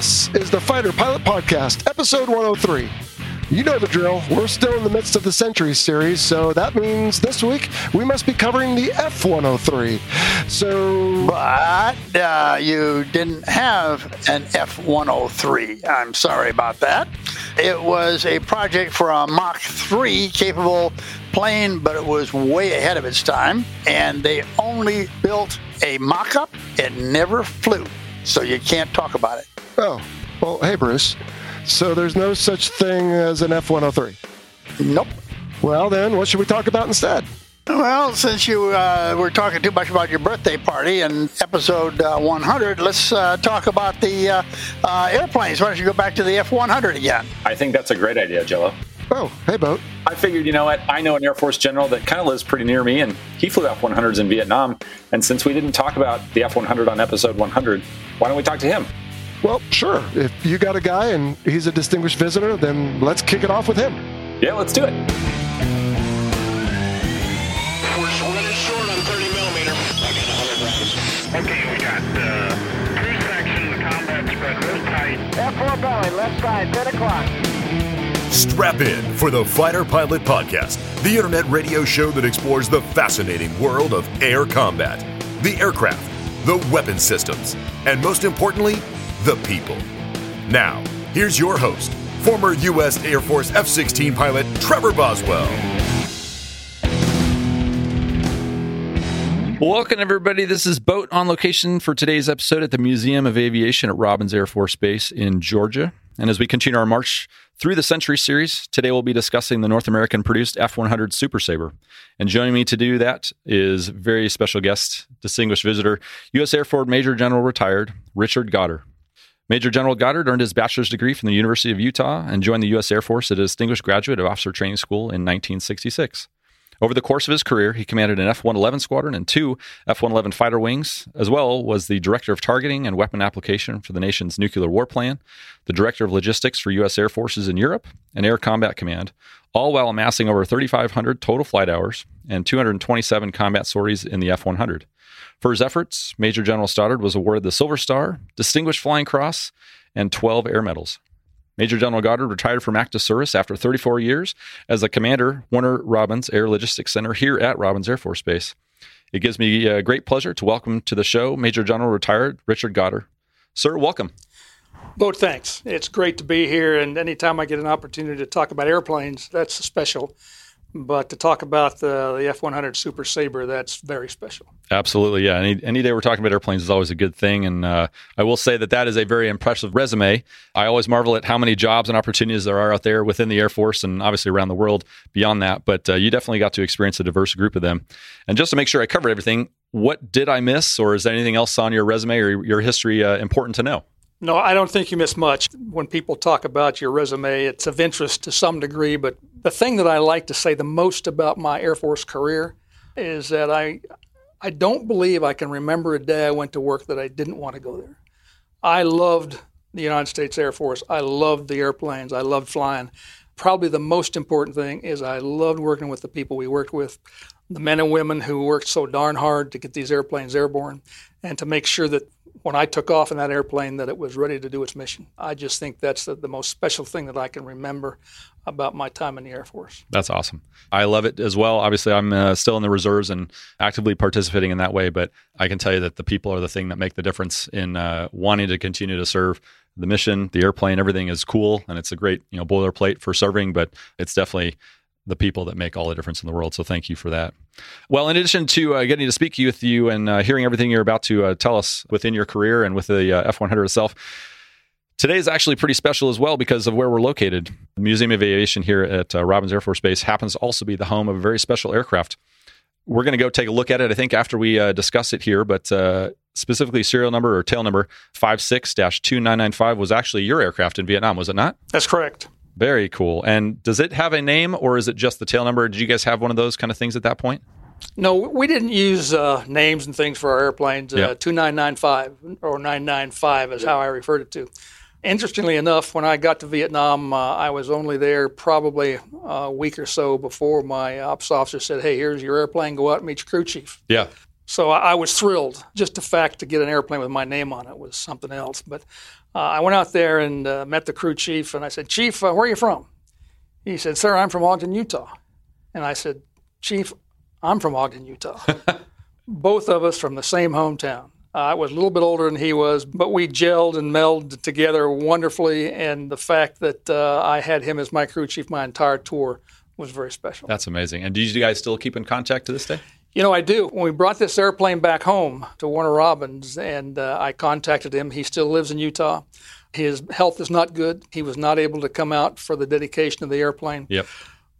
This is the Fighter Pilot Podcast, episode 103. You know the drill. We're still in the midst of the Century series, so that means this week we must be covering the F 103. So. But uh, you didn't have an F 103. I'm sorry about that. It was a project for a Mach 3 capable plane, but it was way ahead of its time, and they only built a mock up. It never flew, so you can't talk about it. Oh, well, hey, Bruce. So there's no such thing as an F 103? Nope. Well, then, what should we talk about instead? Well, since you uh, were talking too much about your birthday party in episode uh, 100, let's uh, talk about the uh, uh, airplanes. Why don't you go back to the F 100 again? I think that's a great idea, Jello. Oh, hey, Boat. I figured, you know what? I know an Air Force general that kind of lives pretty near me, and he flew F 100s in Vietnam. And since we didn't talk about the F 100 on episode 100, why don't we talk to him? Well, sure. If you got a guy and he's a distinguished visitor, then let's kick it off with him. Yeah, let's do it. We're running short on 30 millimeter. I got 100 rounds. Okay, we got uh, two sections, combat spread real tight. F4 belly, left side, 10 o'clock. Strap in for the Fighter Pilot Podcast, the internet radio show that explores the fascinating world of air combat, the aircraft, the weapon systems, and most importantly, the people. Now, here's your host, former U.S. Air Force F 16 pilot Trevor Boswell. Welcome, everybody. This is Boat on location for today's episode at the Museum of Aviation at Robins Air Force Base in Georgia. And as we continue our march through the Century series, today we'll be discussing the North American produced F 100 Super Sabre. And joining me to do that is very special guest, distinguished visitor, U.S. Air Force Major General retired, Richard Goddard. Major General Goddard earned his bachelor's degree from the University of Utah and joined the U.S. Air Force as a distinguished graduate of Officer Training School in 1966. Over the course of his career, he commanded an F 111 squadron and two F 111 fighter wings, as well was the director of targeting and weapon application for the nation's nuclear war plan, the director of logistics for U.S. Air Forces in Europe, and Air Combat Command, all while amassing over 3,500 total flight hours and 227 combat sorties in the F 100. For his efforts, Major General Goddard was awarded the Silver Star, Distinguished Flying Cross, and 12 Air Medals. Major General Goddard retired from active service after 34 years as the commander, Warner Robins Air Logistics Center here at Robins Air Force Base. It gives me a great pleasure to welcome to the show Major General retired Richard Goddard. Sir, welcome. Boat, thanks. It's great to be here, and anytime I get an opportunity to talk about airplanes, that's special. But to talk about the, the F 100 Super Sabre, that's very special. Absolutely, yeah. Any, any day we're talking about airplanes is always a good thing. And uh, I will say that that is a very impressive resume. I always marvel at how many jobs and opportunities there are out there within the Air Force and obviously around the world beyond that. But uh, you definitely got to experience a diverse group of them. And just to make sure I covered everything, what did I miss, or is there anything else on your resume or your history uh, important to know? No, I don't think you miss much. When people talk about your resume, it's of interest to some degree, but the thing that I like to say the most about my Air Force career is that I I don't believe I can remember a day I went to work that I didn't want to go there. I loved the United States Air Force. I loved the airplanes. I loved flying. Probably the most important thing is I loved working with the people we worked with, the men and women who worked so darn hard to get these airplanes airborne and to make sure that when I took off in that airplane that it was ready to do its mission. I just think that's the, the, most special thing that I can remember about my time in the Air Force. That's awesome. I love it as well. Obviously, I'm uh, still in the reserves and actively participating in that way, but I can tell you that the people are the thing that make the difference in uh, wanting to continue to serve the mission, the airplane, everything is cool and it's a great, you know, boilerplate for serving, but it's definitely the people that make all the difference in the world. So thank you for that. Well, in addition to uh, getting to speak with you and uh, hearing everything you're about to uh, tell us within your career and with the uh, F100 itself, today is actually pretty special as well because of where we're located. The Museum of Aviation here at uh, Robins Air Force Base happens to also be the home of a very special aircraft. We're going to go take a look at it, I think, after we uh, discuss it here. But specifically serial number or tail number 56-2995 was actually your aircraft in Vietnam, was it not? That's correct. Very cool. And does it have a name or is it just the tail number? Did you guys have one of those kind of things at that point? No, we didn't use uh, names and things for our airplanes. Yeah. Uh, 2995 or 995 is how I referred it to. Interestingly enough, when I got to Vietnam, uh, I was only there probably a week or so before my ops officer said, Hey, here's your airplane, go out and meet your crew chief. Yeah. So I, I was thrilled. Just the fact to get an airplane with my name on it was something else. But uh, I went out there and uh, met the crew chief, and I said, Chief, uh, where are you from? He said, Sir, I'm from Ogden, Utah. And I said, Chief, I'm from Ogden, Utah. Both of us from the same hometown. Uh, I was a little bit older than he was, but we gelled and melded together wonderfully. And the fact that uh, I had him as my crew chief my entire tour was very special. That's amazing. And do you guys still keep in contact to this day? You know, I do. When we brought this airplane back home to Warner Robins and uh, I contacted him, he still lives in Utah. His health is not good. He was not able to come out for the dedication of the airplane. Yep.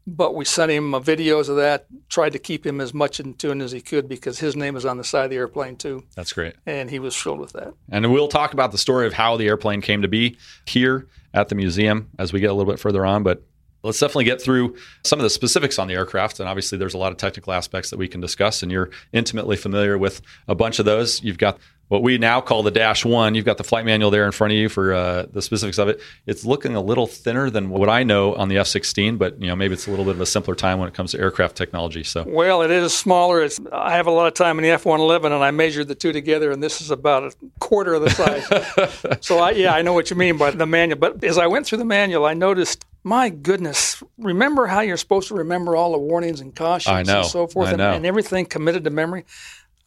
But we sent him uh, videos of that, tried to keep him as much in tune as he could because his name is on the side of the airplane too. That's great. And he was thrilled with that. And we'll talk about the story of how the airplane came to be here at the museum as we get a little bit further on. But let's definitely get through some of the specifics on the aircraft. And obviously, there's a lot of technical aspects that we can discuss, and you're intimately familiar with a bunch of those. You've got what we now call the Dash One. You've got the flight manual there in front of you for uh, the specifics of it. It's looking a little thinner than what I know on the F-16, but you know maybe it's a little bit of a simpler time when it comes to aircraft technology. So Well, it is smaller. It's, I have a lot of time in the F 111, and I measured the two together, and this is about a quarter of the size. so, I, yeah, I know what you mean by the manual. But as I went through the manual, I noticed, my goodness, remember how you're supposed to remember all the warnings and cautions and so forth, and, and everything committed to memory?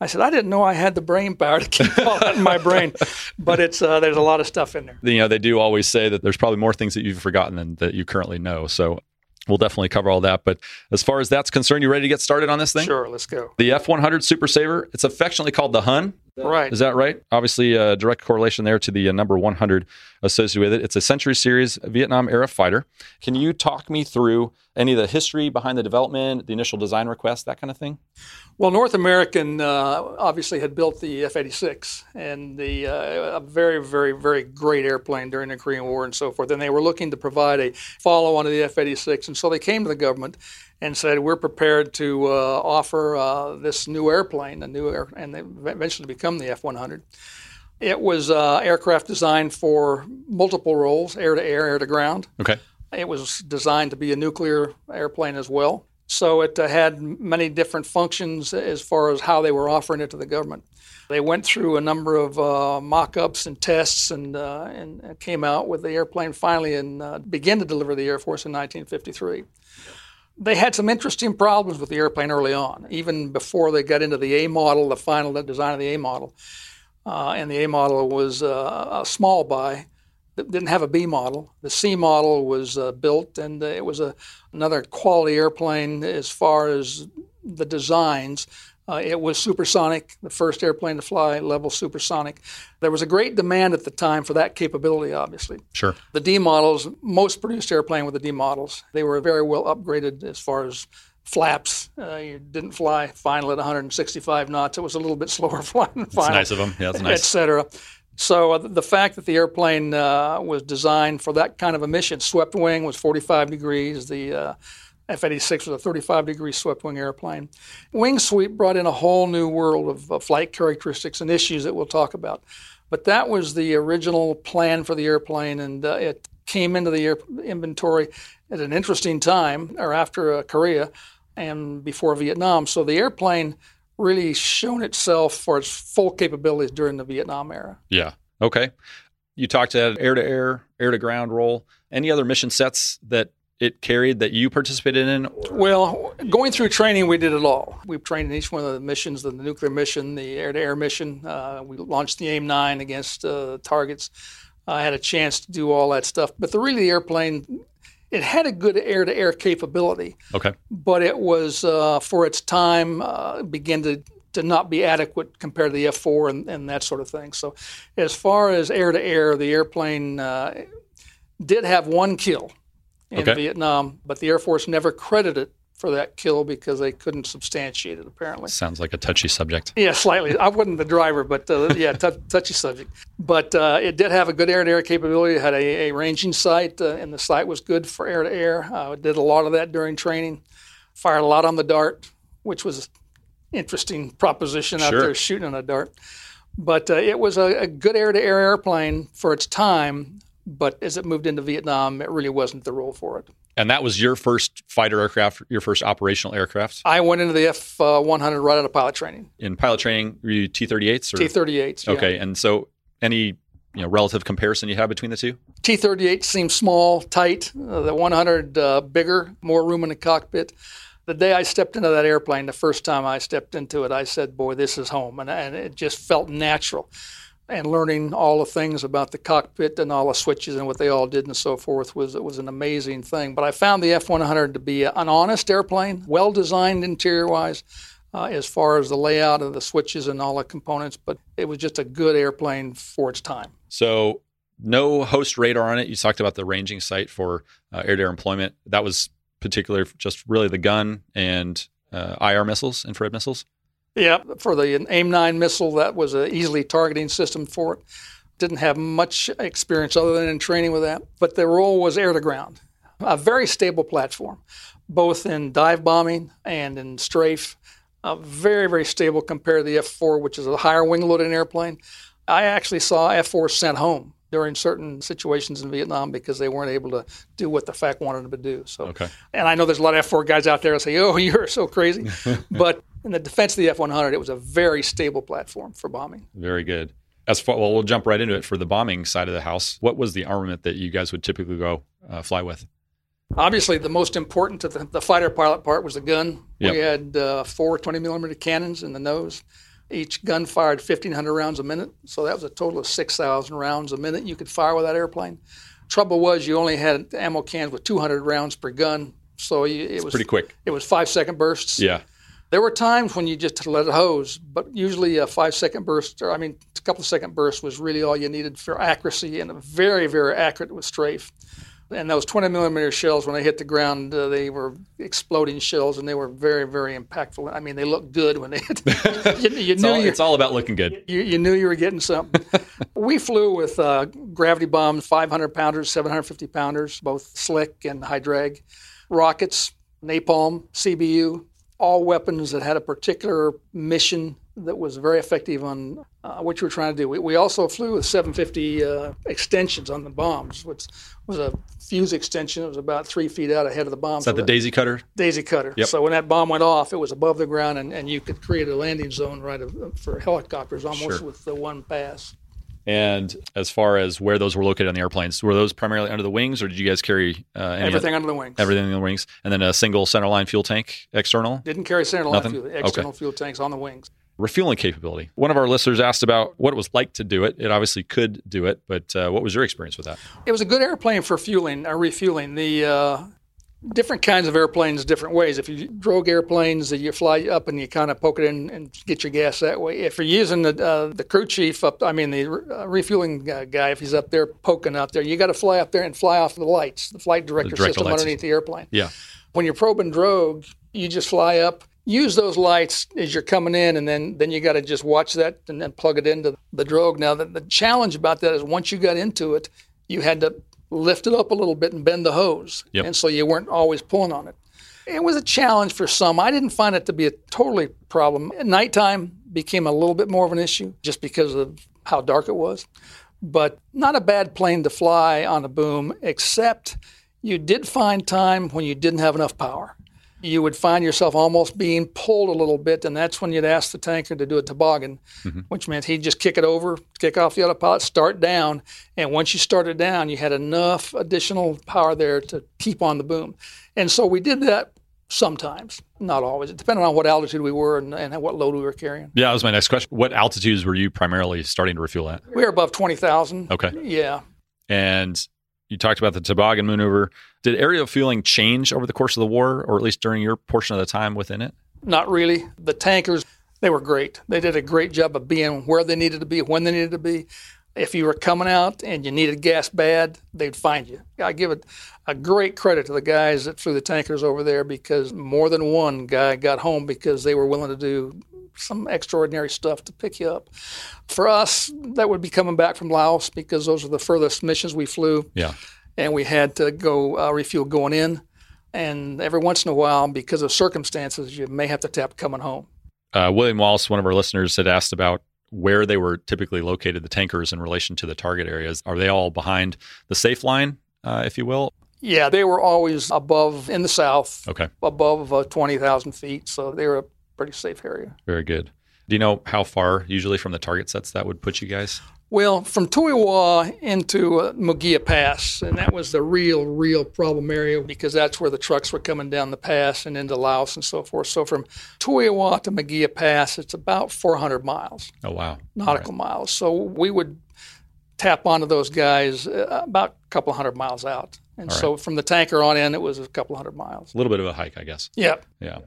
I said, I didn't know I had the brain power to keep all that in my brain, but it's uh, there's a lot of stuff in there. you know they do always say that there's probably more things that you've forgotten than that you currently know. So we'll definitely cover all that. But as far as that's concerned, you ready to get started on this thing? Sure, let's go. The F100 Super Sabre. It's affectionately called the Hun. Right. Is that right? Obviously, a direct correlation there to the uh, number 100 associated with it. It's a Century Series Vietnam era fighter. Can you talk me through any of the history behind the development, the initial design request, that kind of thing? Well, North American uh, obviously had built the F-86 and the uh, a very, very, very great airplane during the Korean War and so forth. And they were looking to provide a follow-on to the F-86, and so they came to the government and said, "We're prepared to uh, offer uh, this new airplane, the new air, and they eventually become the F-100." It was uh, aircraft designed for multiple roles: air to air, air to ground. Okay. It was designed to be a nuclear airplane as well. So it uh, had many different functions as far as how they were offering it to the government. They went through a number of uh, mock-ups and tests, and uh, and came out with the airplane finally and uh, began to deliver the Air Force in 1953. They had some interesting problems with the airplane early on, even before they got into the A model, the final design of the A model. Uh, and the A model was uh, a small buy that didn't have a B model. The C model was uh, built, and uh, it was a, another quality airplane as far as the designs. Uh, it was supersonic, the first airplane to fly level supersonic. There was a great demand at the time for that capability, obviously. Sure. The D models, most produced airplane with the D models, they were very well upgraded as far as flaps. Uh, you didn't fly final at 165 knots. It was a little bit slower flying than That's final nice of them. Yeah, that's et nice. cetera. So uh, the fact that the airplane uh, was designed for that kind of a mission, swept wing was 45 degrees. The uh, F-86 was a 35 degree swept wing airplane. Wing sweep brought in a whole new world of flight characteristics and issues that we'll talk about. But that was the original plan for the airplane, and uh, it came into the air inventory at an interesting time, or after uh, Korea and before Vietnam. So the airplane really shown itself for its full capabilities during the Vietnam era. Yeah. Okay. You talked about air to air, air to ground role. Any other mission sets that it carried that you participated in? Well, going through training, we did it all. We've trained in each one of the missions the nuclear mission, the air to air mission. Uh, we launched the AIM 9 against uh, targets. I had a chance to do all that stuff. But the really, the airplane, it had a good air to air capability. Okay. but it was uh, for its time uh, began to to not be adequate compared to the F4 and, and that sort of thing. So, as far as air to air, the airplane uh, did have one kill in Okay. Vietnam, but the Air Force never credited for that kill because they couldn't substantiate it, apparently. Sounds like a touchy subject. Yeah, slightly. I wasn't the driver, but uh, yeah, t- touchy subject. But uh, it did have a good air to air capability. It had a, a ranging sight, uh, and the sight was good for air to air. I did a lot of that during training. Fired a lot on the dart, which was interesting proposition out Sure. there shooting on a dart. But uh, it was a, a good air to air airplane for its time. But as it moved into Vietnam, it really wasn't the role for it. And that was your first fighter aircraft, your first operational aircraft I went into the F uh, 100 right out of pilot training, in pilot training. Were you T 38s? T 38s. Okay. And so any you know relative comparison you have between the two? T 38 seems small, tight. Uh, the 100 uh, bigger, more room in the cockpit. The day I stepped into that airplane, the first time I stepped into it, I said, Boy, this is home. And, and it just felt natural. And learning all the things about the cockpit and all the switches and what they all did and so forth was was an amazing thing. But I found the F 100 to be an honest airplane, well designed interior wise. Uh, as far as the layout of the switches and all the components, but it was just a good airplane for its time. So no host radar on it. You talked about the ranging sight for uh, air-to-air employment. That was particular, just really the gun and uh, IR missiles, infrared missiles. Yeah, for the AIM 9 missile, that was an easily targeting system for it. Didn't have much experience other than in training with that, but the role was air to ground. A very stable platform, both in dive bombing and in strafe. Uh, very, very stable compared to the F 4, which is a higher wing loading airplane. I actually saw F 4 sent home during certain situations in Vietnam because they weren't able to do what the FAC wanted them to do. So, Okay. and I know there's a lot of F 4 guys out there that say, oh, you're so crazy. but in the defense of the F 100, it was a very stable platform for bombing. Very good. As far, well, we'll jump right into it for the bombing side of the house. What was the armament that you guys would typically go uh, fly with? Obviously, the most important to the, the fighter pilot part was the gun. Yep. We had uh, four 20 millimeter cannons in the nose. Each gun fired 1,500 rounds a minute, so that was a total of 6,000 rounds a minute you could fire with that airplane. Trouble was, you only had ammo cans with 200 rounds per gun, so you, it was Pretty quick. It was five second bursts. Yeah. There were times when you just let it hose, but usually a five second burst, or I mean, a couple of second bursts was really all you needed for accuracy and very, very accurate with strafe. And those 20 millimeter shells, when they hit the ground, uh, they were exploding shells, and they were very, very impactful. I mean, they looked good when they hit. you, you It's all, it's all about looking good. you, you knew you were getting something. we flew with uh, gravity bombs, 500 pounders, 750 pounders, both slick and high drag, rockets, napalm, CBU, all weapons that had a particular mission that was very effective on uh, what you were trying to do. We, we also flew with 750 uh, extensions on the bombs, which was a fuse extension. It was about three feet out ahead of the bomb. Is that the daisy cutter? daisy cutter. Yep. So when that bomb went off, it was above the ground, and, and you could create a landing zone right of, for helicopters almost Sure. with the one pass. And as far as where those were located on the airplanes, were those primarily under the wings, or did you guys carry uh, Everything under the wings. everything under the wings, and then a single centerline fuel tank external? Didn't carry centerline Nothing? fuel. Okay. External fuel tanks on the wings. Refueling capability. One of our listeners asked about what it was like to do it. It obviously could do it, but uh, what was your experience with that? It was a good airplane for fueling or refueling. The uh, different kinds of airplanes, different ways. If you drogue airplanes, you fly up and you kind of poke it in and get your gas that way. If you're using the uh, the crew chief up, I mean the uh, refueling guy, if he's up there poking out there, you got to fly up there and fly off the lights, the flight director director system underneath the airplane. Yeah. when you're probing drogue, you just fly up, use those lights as you're coming in, and then then you got to just watch that and then plug it into the drogue. Now, the, the challenge about that is once you got into it, you had to lift it up a little bit and bend the hose, Yep. and so you weren't always pulling on it. It was a challenge for some. I didn't find it to be a totally problem. At nighttime became a little bit more of an issue just because of how dark it was, but not a bad plane to fly on a boom, except you did find time when you didn't have enough power. You would find yourself almost being pulled a little bit, and that's when you'd ask the tanker to do a toboggan, mm-hmm. which meant he'd just kick it over, kick off the autopilot, start down, and once you started down, you had enough additional power there to keep on the boom. And so we did that sometimes, not always. It depended on what altitude we were and, and what load we were carrying. Yeah, that was my next question. What altitudes were you primarily starting to refuel at? We were above 20,000. Okay. Yeah. And you talked about the toboggan maneuver. Did aerial fueling change over the course of the war, or at least during your portion of the time within it? Not really. The tankers, they were great. They did a great job of being where they needed to be, when they needed to be. If you were coming out and you needed gas bad, they'd find you. I give it a great credit to the guys that flew the tankers over there because more than one guy got home because they were willing to do some extraordinary stuff to pick you up. For us, that would be coming back from Laos because those are the furthest missions we flew. Yeah. And we had to go uh, refuel going in. And every once in a while, because of circumstances, you may have to tap coming home. Uh, William Wallace, one of our listeners, had asked about where they were typically located, the tankers, in relation to the target areas. Are they all behind the safe line, uh, if you will? Yeah, they were always above in the south, Okay, above uh, 20,000 feet. So they were a pretty safe area. very good. Do you know how far usually from the target sets that would put you guys? Well, from Tuy Hoa into uh, Mu Gia Pass, and that was the real, real problem area because that's where the trucks were coming down the pass and into Laos and so forth. So from Tuy Hoa to Mu Gia Pass, it's about 400 miles, Oh wow, nautical miles. So we would tap onto those guys uh, about a couple hundred miles out. And right. so from the tanker on in, it was a couple hundred miles. a little bit of a hike, I guess. Yeah. Yeah.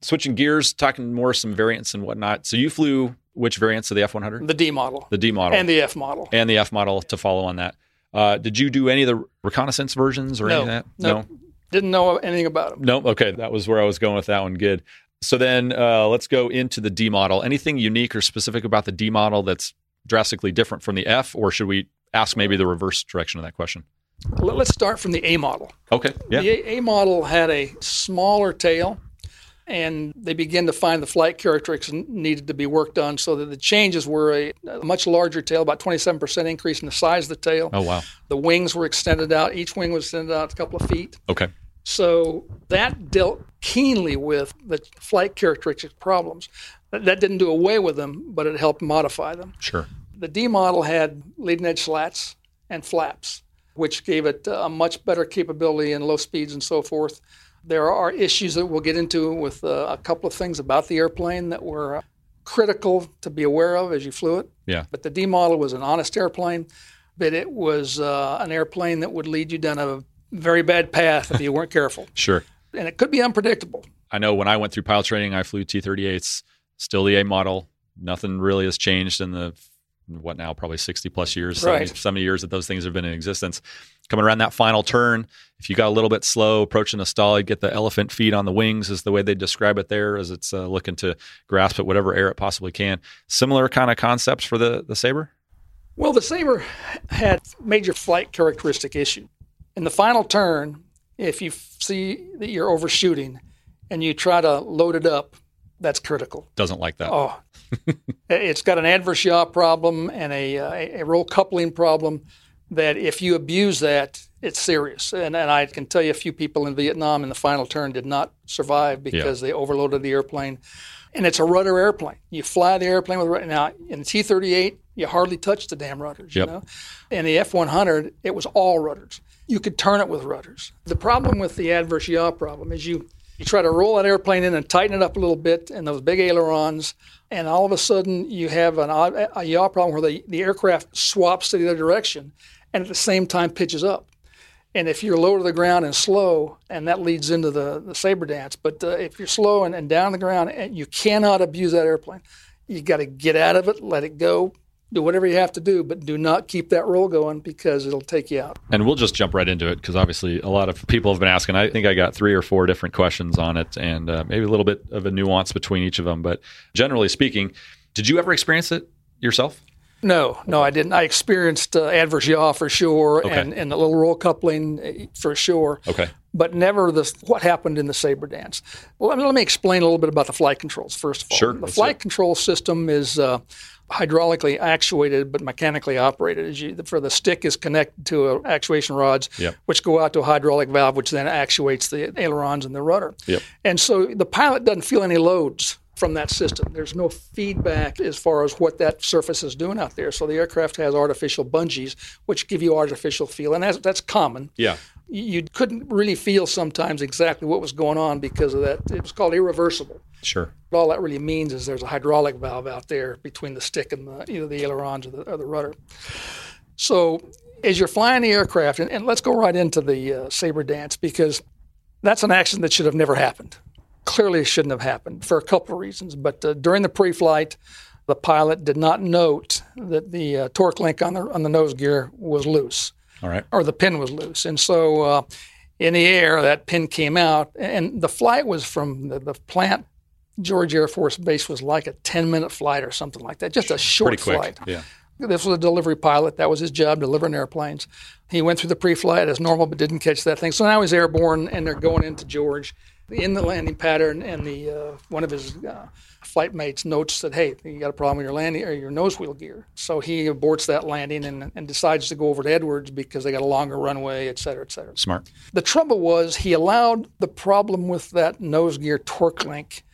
Switching gears, talking more some variants and whatnot. So you flew which variants of the F one hundred? The D model The D model and the F model. and the F model to follow on that. Uh, did you do any of the reconnaissance versions or any of that? no. Didn't know anything about them. No. Okay, that was where I was going with that one. Good. So then uh, let's go into the D model. Anything unique or specific about the D model that's drastically different from the F, or should we ask maybe the reverse direction of that question? Let- Let's start from the A model. Okay. Yeah. The A model had a smaller tail, and they began to find the flight characteristics needed to be worked on so that the changes were a, a much larger tail, about 27% increase in the size of the tail. Oh wow. The wings were extended out. Each wing was extended out a couple of feet. Okay. So that dealt keenly with the flight characteristics problems. That, that didn't do away with them, but it helped modify them. Sure. The D model had leading edge slats and flaps, which gave it a much better capability in low speeds and so forth. There are issues that we'll get into with uh, a couple of things about the airplane that were uh, critical to be aware of as you flew it. Yeah. But the D model was an honest airplane, but it was uh, an airplane that would lead you down a very bad path if you weren't careful. Sure. And it could be unpredictable. I know when I went through pilot training, I flew T-38s, still the A model. Nothing really has changed in the what now, probably 60 plus years, 70, Right. 70 years that those things have been in existence. Coming around that final turn, if you got a little bit slow approaching the stall, you get the elephant feet on the wings, is the way they describe it there, as it's uh, looking to grasp at whatever air it possibly can. Similar kind of concepts for the the Saber. Well, the Sabre had major flight characteristic issue. In the final turn, if you see that you're overshooting and you try to load it up, that's critical. Doesn't like that. Oh, it's got an adverse yaw problem and a, uh, a roll coupling problem that if you abuse that, it's serious. And, and I can tell you a few people in Vietnam in the final turn did not survive because they overloaded the airplane. And it's a rudder airplane. You fly the airplane with rudder. Now, in the T 38, you hardly touch the damn rudders, Yep. you know? In the F 100, it was all rudders. You could turn it with rudders. The problem with the adverse yaw problem is you, you try to roll that airplane in and tighten it up a little bit in those big ailerons, and all of a sudden you have an, a yaw problem where the, the aircraft swaps to the other direction and at the same time pitches up. And if you're low to the ground and slow, and that leads into the, the saber dance, but uh, if you're slow and, and down the ground, and you cannot abuse that airplane. You got to get out of it, let it go, do whatever you have to do, but do not keep that roll going because it'll take you out. And we'll just jump right into it because obviously a lot of people have been asking. I think I got three or four different questions on it and uh, maybe a little bit of a nuance between each of them. But generally speaking, did you ever experience it yourself? No, no, I didn't. I experienced uh, adverse yaw for sure, Okay. and, and a little roll coupling uh, for sure. Okay. but never the what happened in the saber dance. Well, let me, let me explain a little bit about the flight controls first of all. Sure, The flight it. control system is uh, hydraulically actuated but mechanically operated. As you, for the stick is connected to uh, actuation rods, Yep. which go out to a hydraulic valve, which then actuates the ailerons and the rudder. Yep. And so the pilot doesn't feel any loads from that system. There's no feedback as far as what that surface is doing out there. So the aircraft has artificial bungees, which give you artificial feel, and that's, that's common Yeah. you couldn't really feel sometimes exactly what was going on because of that. It was called irreversible. Sure. All that really means is there's a hydraulic valve out there between the stick and the, either the ailerons or the, or the rudder. So as you're flying the aircraft, and, and let's go right into the uh, saber dance because that's an action that should have never happened. Clearly, it shouldn't have happened for a couple of reasons. But uh, during the pre-flight, the pilot did not note that the uh, torque link on the on the nose gear was loose, All right. or the pin was loose, and so uh, in the air that pin came out, and the flight was from the, the plant. George Air Force Base was like a 10 minute flight or something like that, just a short flight. Yeah. This was a delivery pilot. That was his job, delivering airplanes. He went through the pre-flight as normal, but didn't catch that thing. So now he's airborne, and they're going into George in the landing pattern. And the uh, one of his uh, flight mates notes that, hey, you got a problem with your landing or your nose wheel gear. So he aborts that landing and, and decides to go over to Edwards because they got a longer runway, et cetera, et cetera. Smart. The trouble was he allowed the problem with that nose gear torque link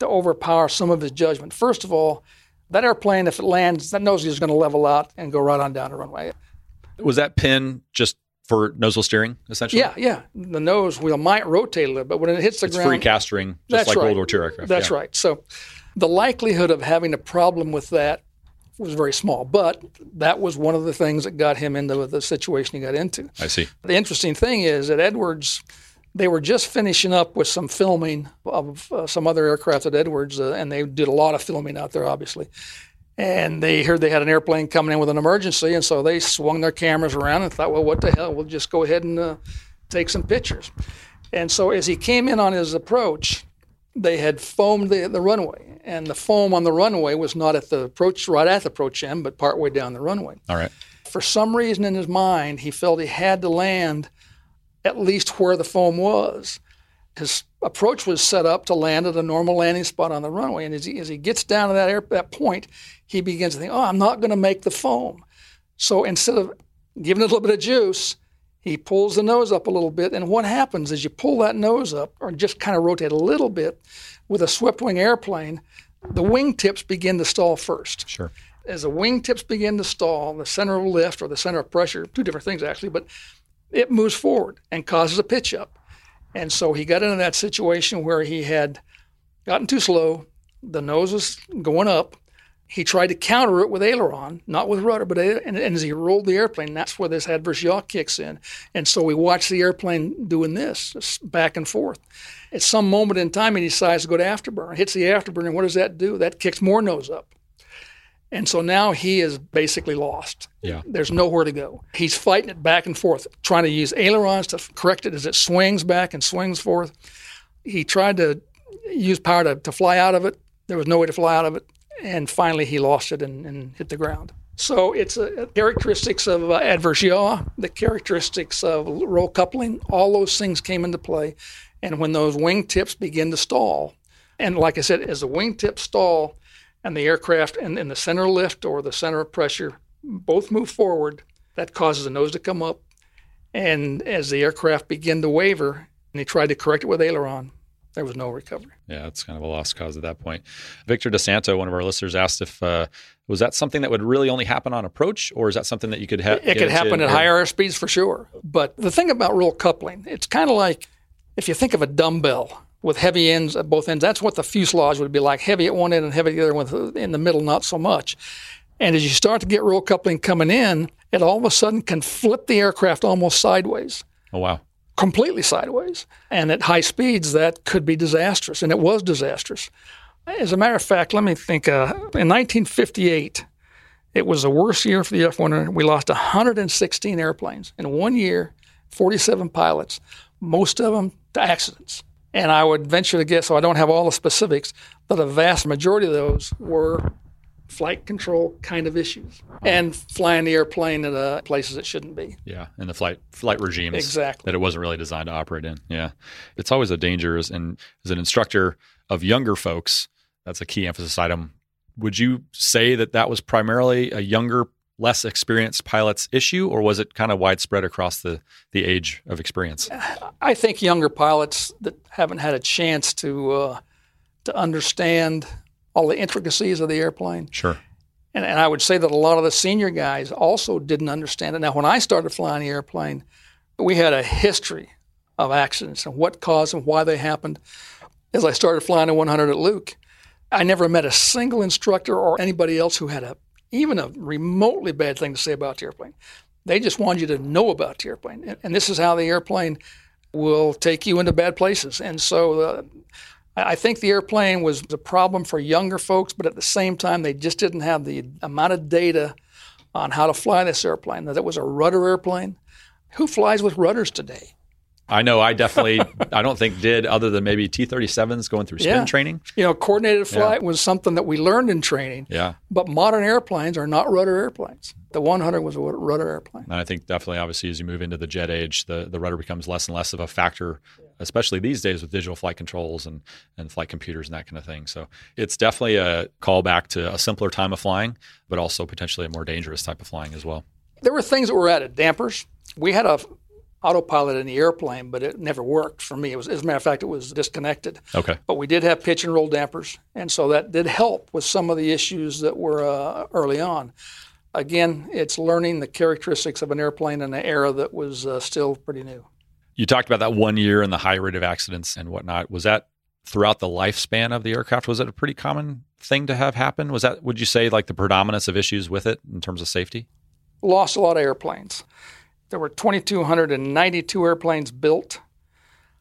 to overpower some of his judgment. First of all, that airplane, if it lands, that nose gear is going to level out and go right on down the runway. Was that pin just for nozzle steering, essentially? Yeah, yeah. The nose wheel might rotate a little, bit, but when it hits the It's ground, free castering, just That's like right. World War II aircraft. That's yeah. right. So the likelihood of having a problem with that was very small, but that was one of the things that got him into the situation he got into. I see. The interesting thing is that Edwards, they were just finishing up with some filming of uh, some other aircraft at Edwards, uh, and they did a lot of filming out there, obviously. And they heard they had an airplane coming in with an emergency, and so they swung their cameras around and thought, well, what the hell? We'll just go ahead and uh, take some pictures. And so as he came in on his approach, they had foamed the, the runway, and the foam on the runway was not at the approach, right at the approach end, but partway down the runway All right. for some reason in his mind, he felt he had to land at least where the foam was. His approach was set up to land at a normal landing spot on the runway, and as he, as he gets down to that air, that point, he begins to think, "Oh, I'm not going to make the foam." So instead of giving it a little bit of juice, he pulls the nose up a little bit, and what happens is you pull that nose up, or just kind of rotate a little bit, with a swept wing airplane, the wingtips begin to stall first Sure. as the wingtips begin to stall, the center of lift or the center of pressure, two different things actually, but it moves forward and causes a pitch up. And so he got into that situation where he had gotten too slow, the nose was going up. He tried to counter it with aileron, not with rudder, but and, and as he rolled the airplane, that's where this adverse yaw kicks in. And so we watch the airplane doing this, back and forth. At some moment in time, he decides to go to afterburner. Hits the afterburner, and what does that do? That kicks more nose up. And so now he is basically lost. Yeah. There's nowhere to go. He's fighting it back and forth, trying to use ailerons to correct it as it swings back and swings forth. He tried to use power to, to fly out of it. There was no way to fly out of it. And finally, he lost it and, and hit the ground. So it's a, characteristics of uh, adverse yaw, the characteristics of roll coupling, all those things came into play. And when those wingtips begin to stall, and like I said, as the wingtips stall and the aircraft and, and the center lift or the center of pressure both move forward, that causes the nose to come up. And as the aircraft begin to waver, and he tried to correct it with aileron, there was no recovery. Yeah, it's kind of a lost cause at that point. Victor DeSanto, one of our listeners, asked if uh, was that something that would really only happen on approach, or is that something that you could have? It could happen at higher air speeds for sure. But the thing about roll coupling, it's kind of like if you think of a dumbbell with heavy ends at both ends, that's what the fuselage would be like heavy at one end and heavy at the other one, in the middle, not so much. And as you start to get roll coupling coming in, it all of a sudden can flip the aircraft almost sideways Oh wow! completely sideways. And at high speeds, that could be disastrous. And it was disastrous. As a matter of fact, let me think. Uh, in 1958, it was the worst year for the F 100. We lost 116 airplanes in one year, 47 pilots, most of them to accidents. And I would venture to guess, so I don't have all the specifics, that a vast majority of those were flight control kind of issues and flying the airplane at uh, places it shouldn't be. Yeah, and the flight flight regimes Exactly. that it wasn't really designed to operate in. Yeah, it's always a danger. as- And as an instructor of younger folks, that's a key emphasis item. Would you say that that was primarily a younger, less experienced pilot's issue, or was it kind of widespread across the the age of experience? I think younger pilots that haven't had a chance to uh, to understand all the intricacies of the airplane, Sure. and, and I would say that a lot of the senior guys also didn't understand it. Now, when I started flying the airplane, we had a history of accidents and what caused and why they happened. As I started flying the 100 at Luke, I never met a single instructor or anybody else who had a even a remotely bad thing to say about the airplane. They just wanted you to know about the airplane, and, and this is how the airplane will take you into bad places. And so, uh, I think the airplane was a problem for younger folks, but at the same time, they just didn't have the amount of data on how to fly this airplane. That it was a rudder airplane. Who flies with rudders today? I know I definitely, I don't think did other than maybe T 37s going through spin Yeah. training. You know, coordinated flight was something that we learned in training. Yeah. But modern airplanes are not rudder airplanes. The 100 was a rudder airplane. And I think definitely, obviously, as you move into the jet age, the, the rudder becomes less and less of a factor, especially these days with digital flight controls and, and flight computers and that kind of thing. So it's definitely a callback to a simpler time of flying, but also potentially a more dangerous type of flying as well. There were things that were added. Dampers. We had a autopilot in the airplane, but it never worked for me. It was, as a matter of fact, it was disconnected. Okay. But we did have pitch and roll dampers, and so that did help with some of the issues that were uh, early on. Again, it's learning the characteristics of an airplane in an era that was uh, still pretty new. You talked about that one year and the high rate of accidents and whatnot. Was that throughout the lifespan of the aircraft? Was it a pretty common thing to have happen? Was that, would you say, like the predominance of issues with it in terms of safety? Lost a lot of airplanes. There were 2,292 airplanes built.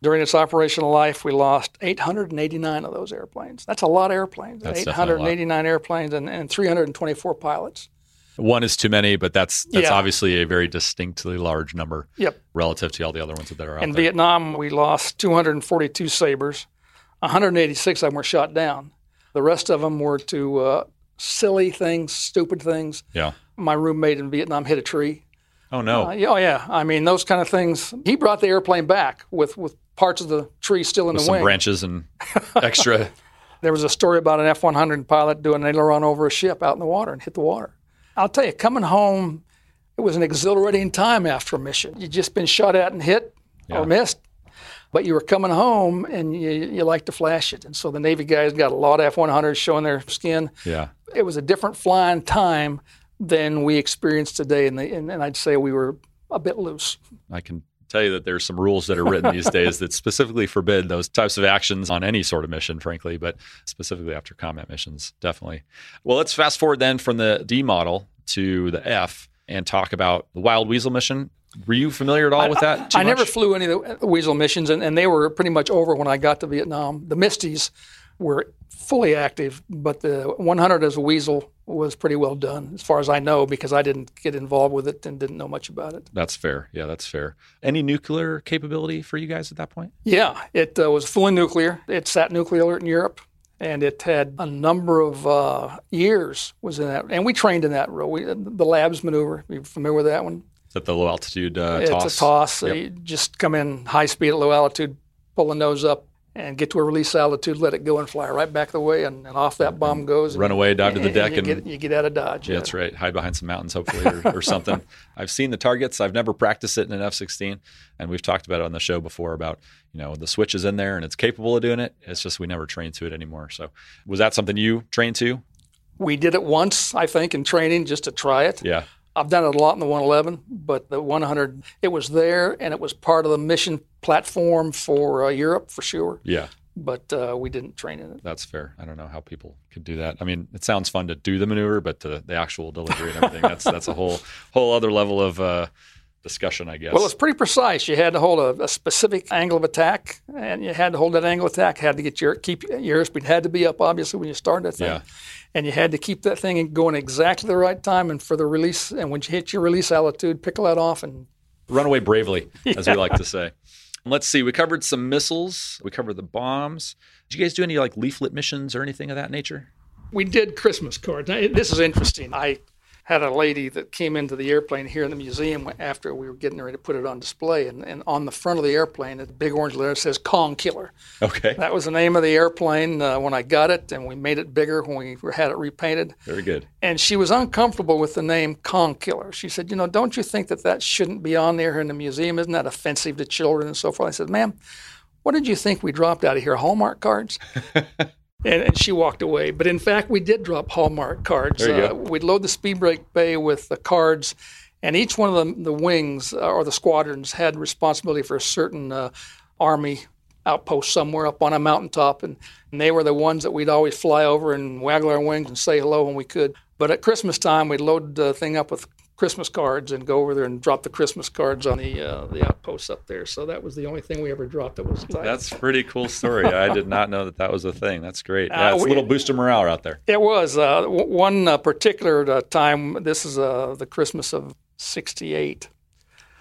During its operational life, we lost 889 of those airplanes. That's a lot of airplanes. That's definitely a lot. 889 airplanes and, and 324 pilots. One is too many, but that's that's Yeah. obviously a very distinctly large number Yep. relative to all the other ones that are out In there. Vietnam, we lost 242 Sabres. 186 of them were shot down. The rest of them were to uh, silly things, stupid things. yeah. My roommate in Vietnam hit a tree. Oh no. Uh, yeah, oh, yeah. I mean, those kind of things. He brought the airplane back with, with parts of the tree still in With the some wing. branches and extra. There was a story about an F 100 pilot doing an aileron over a ship out in the water and hit the water. I'll tell you, coming home, it was an exhilarating time after a mission. You'd just been shot at and hit Yeah. or missed, but you were coming home and you, you like to flash it. And so the Navy guys got a lot of F 100s showing their skin. yeah. It was a different flying time than we experienced today. And, the, and, and I'd say we were a bit loose. I can tell you that there's some rules that are written these days that specifically forbid those types of actions on any sort of mission, frankly, but specifically after combat missions, definitely. Well, let's fast forward then from the D model to the F and talk about the Wild Weasel mission. Were you familiar at all with that? too I never flew any of the Weasel missions, and, and they were pretty much over when I got to Vietnam. The Misties were fully active, but the 100 as a Weasel was pretty well done, as far as I know, because I didn't get involved with it and didn't know much about it. That's fair. Yeah, that's fair. Any nuclear capability for you guys at that point? Yeah, it uh, was fully nuclear. It sat nuclear alert in Europe, and it had a number of uh, years was in that, and we trained in that. role. We, the LABS maneuver. You familiar with that one? Is that the low altitude uh, it's toss? a toss. Yep. You just come in high speed at low altitude, pull the nose up, and get to a release altitude, let it go, and fly right back the way, and, and off that bomb goes. Run and- away, dive to the deck, you and- get, you get out of dodge. Yeah, that's right. Hide behind some mountains, hopefully, or, or something. I've seen the targets. I've never practiced it in an F-16, and we've talked about it on the show before about you know the switch is in there and it's capable of doing it. It's just we never trained to it anymore. So, was that something you trained to? We did it once, I think, in training just to try it. Yeah, I've done it a lot in the 111, but the 100, it was there, and it was part of the mission platform for uh, Europe for sure. yeah, But uh, we didn't train in it. that's fair. I don't know how people could do that. I mean, it sounds fun to do the maneuver, but to the actual delivery and everything, that's that's a whole whole other level of uh, discussion, I guess. Well, it's pretty precise. You had to hold a, a specific angle of attack, and you had to hold that angle of attack. Had to get your keep your airspeed had to be up, obviously, when you started that thing. Yeah. And you had to keep that thing going exactly the right time, and for the release. And when you hit your release altitude, pickle that off, and run away bravely, as we like to say. Let's see. We covered some missiles. We covered the bombs. Did you guys do any like leaflet missions or anything of that nature? we did Christmas cards. Now, this is interesting. I had a lady that came into the airplane here in the museum after we were getting ready to put it on display, and, and on the front of the airplane, a big orange letter says "Kong Killer." Okay. That was the name of the airplane uh, when I got it, and we made it bigger when we had it repainted. Very good. And she was uncomfortable with the name Kong Killer. She said, "You know, don't you think that that shouldn't be on there in the museum? Isn't that offensive to children and so forth?" I said, "Ma'am, what did you think we dropped out of here? Hallmark cards?" and, and she walked away. But in fact, we did drop Hallmark cards. Uh, we'd load the speed brake bay with the cards, and each one of the, the wings uh, or the squadrons had responsibility for a certain uh, army outpost somewhere up on a mountaintop, and, and they were the ones that we'd always fly over and waggle our wings and say hello when we could. But at Christmas time, we'd load the thing up with Christmas cards and go over there and drop the Christmas cards on the uh, the outposts up there. So that was the only thing we ever dropped that was exciting. That's a pretty cool story. I did not know that that was a thing. That's great. Uh, Yeah, it's a little boost of morale out there. It was uh, w- one uh, particular uh, time. This is uh, the Christmas of '68.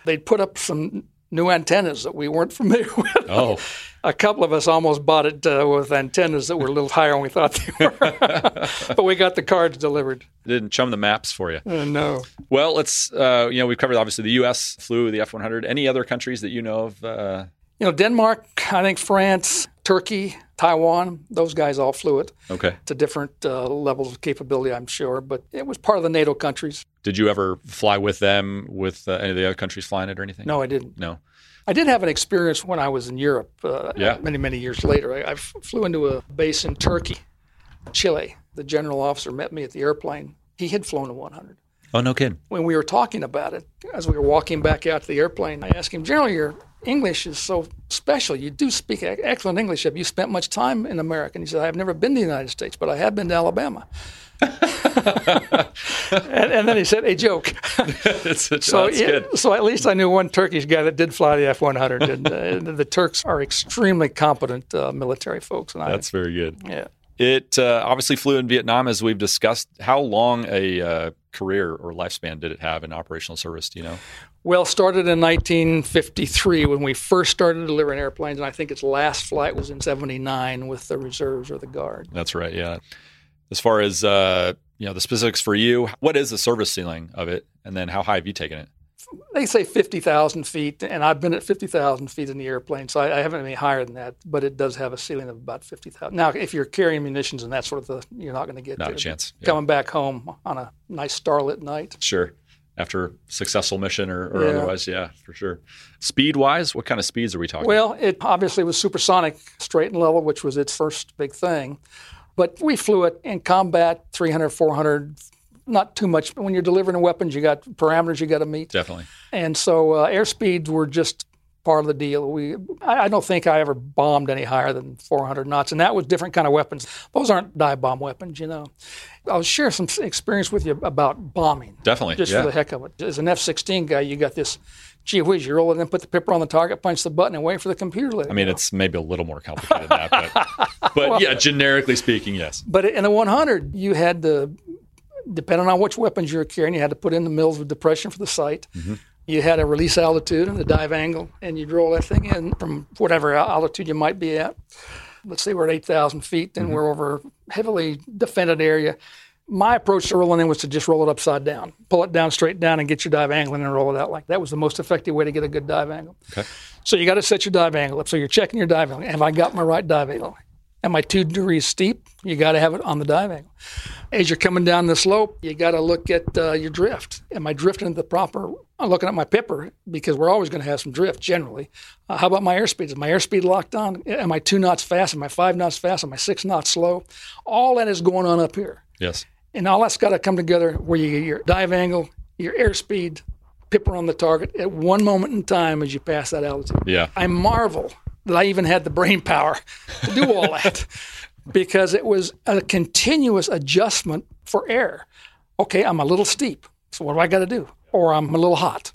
They'd put up some new antennas that we weren't familiar with. Oh, A couple of us almost bought it uh, with antennas that were a little higher than we thought they were, but we got the cards delivered. didn't chum the maps for you. Uh, no, Well, let's, uh, you know, we've covered obviously the U.S. flew the F 100. Any other countries that you know of? Uh, you know Denmark, I think France, Turkey, Taiwan. Those guys all flew it okay. to different uh, levels of capability, I'm sure, but it was part of the NATO countries. Did you ever fly with them, with uh, any of the other countries flying it or anything? No, I didn't. No. I did have an experience when I was in Europe. Uh, Yeah. Many many years later, I flew into a base in Turkey, Cigli. The general officer met me at the airplane. He had flown a 100. Oh, no kidding. When we were talking about it, as we were walking back out to the airplane, I asked him, General, your English is so special. You do speak excellent English. Have you spent much time in America? And he said, I've never been to the United States, but I have been to Alabama. and, and then he said, a joke. It's, it's, So, good. so at least I knew one Turkish guy that did fly the F 100. And uh, the Turks are extremely competent uh, military folks. And I, That's very good. yeah. It uh, obviously flew in Vietnam, as we've discussed. How long a uh, career or lifespan did it have in operational service? Do you know? Well, started in 1953 when we first started delivering airplanes, and I think its last flight was in 79 with the reserves or the guard. That's right. Yeah. As far as uh, you know, the specifics for you, what is the service ceiling of it, and then how high have you taken it? They say 50,000 feet, and I've been at 50,000 feet in the airplane, so I, I haven't been any higher than that, but it does have a ceiling of about 50,000. Now, if you're carrying munitions and that sort of thing, you're not going to get Not a chance. Yeah. Coming back home on a nice starlit night. Sure. After a successful mission or, or Yeah. otherwise, yeah, for sure. Speed wise, what kind of speeds are we talking? Well, it obviously was supersonic, straight and level, which was its first big thing. But we flew it in combat, 300, 400, not too much. When you're delivering weapons, you got parameters you got to meet. Definitely. And so uh, airspeeds were just part of the deal. We, I, I don't think I ever bombed any higher than 400 knots, and that was different kind of weapons. Those aren't dive bomb weapons, you know. I'll share some experience with you about bombing, Definitely. just yeah. for the heck of it. As an F-16 guy, you got this. Gee whiz, you roll it in, put the pipper on the target, punch the button, and wait for the computer to I mean, it's maybe a little more complicated than that, but, but yeah, generically speaking, yes. But in the 100, you had to, depending on which weapons you were carrying, you had to put in the mils of depression for the sight. Mm-hmm. You had a release altitude and the dive angle, and you'd roll that thing in from whatever altitude you might be at. Let's say we're at 8,000 feet, then mm-hmm. we're over a heavily defended area. My approach to rolling in was to just roll it upside down, pull it down straight down, and get your dive angle in and roll it out like that. was the most effective way to get a good dive angle. Okay. So you got to set your dive angle up. So you're checking your dive angle. Have I got my right dive angle? Am I two degrees steep? You got to have it on the dive angle. As you're coming down the slope, you got to look at uh, your drift. Am I drifting at the proper? I'm looking at my pipper because we're always going to have some drift generally. Uh, how about my airspeed? Is my airspeed locked on? Am I two knots fast? Am I five knots fast? Am I six knots slow? All that is going on up here. Yes. And all that's got to come together where you get your dive angle, your airspeed, pipper on the target at one moment in time as you pass that altitude. Yeah. I marvel that I even had the brain power to do all that because it was a continuous adjustment for air. Okay, I'm a little steep, so what do I got to do? Or I'm a little hot.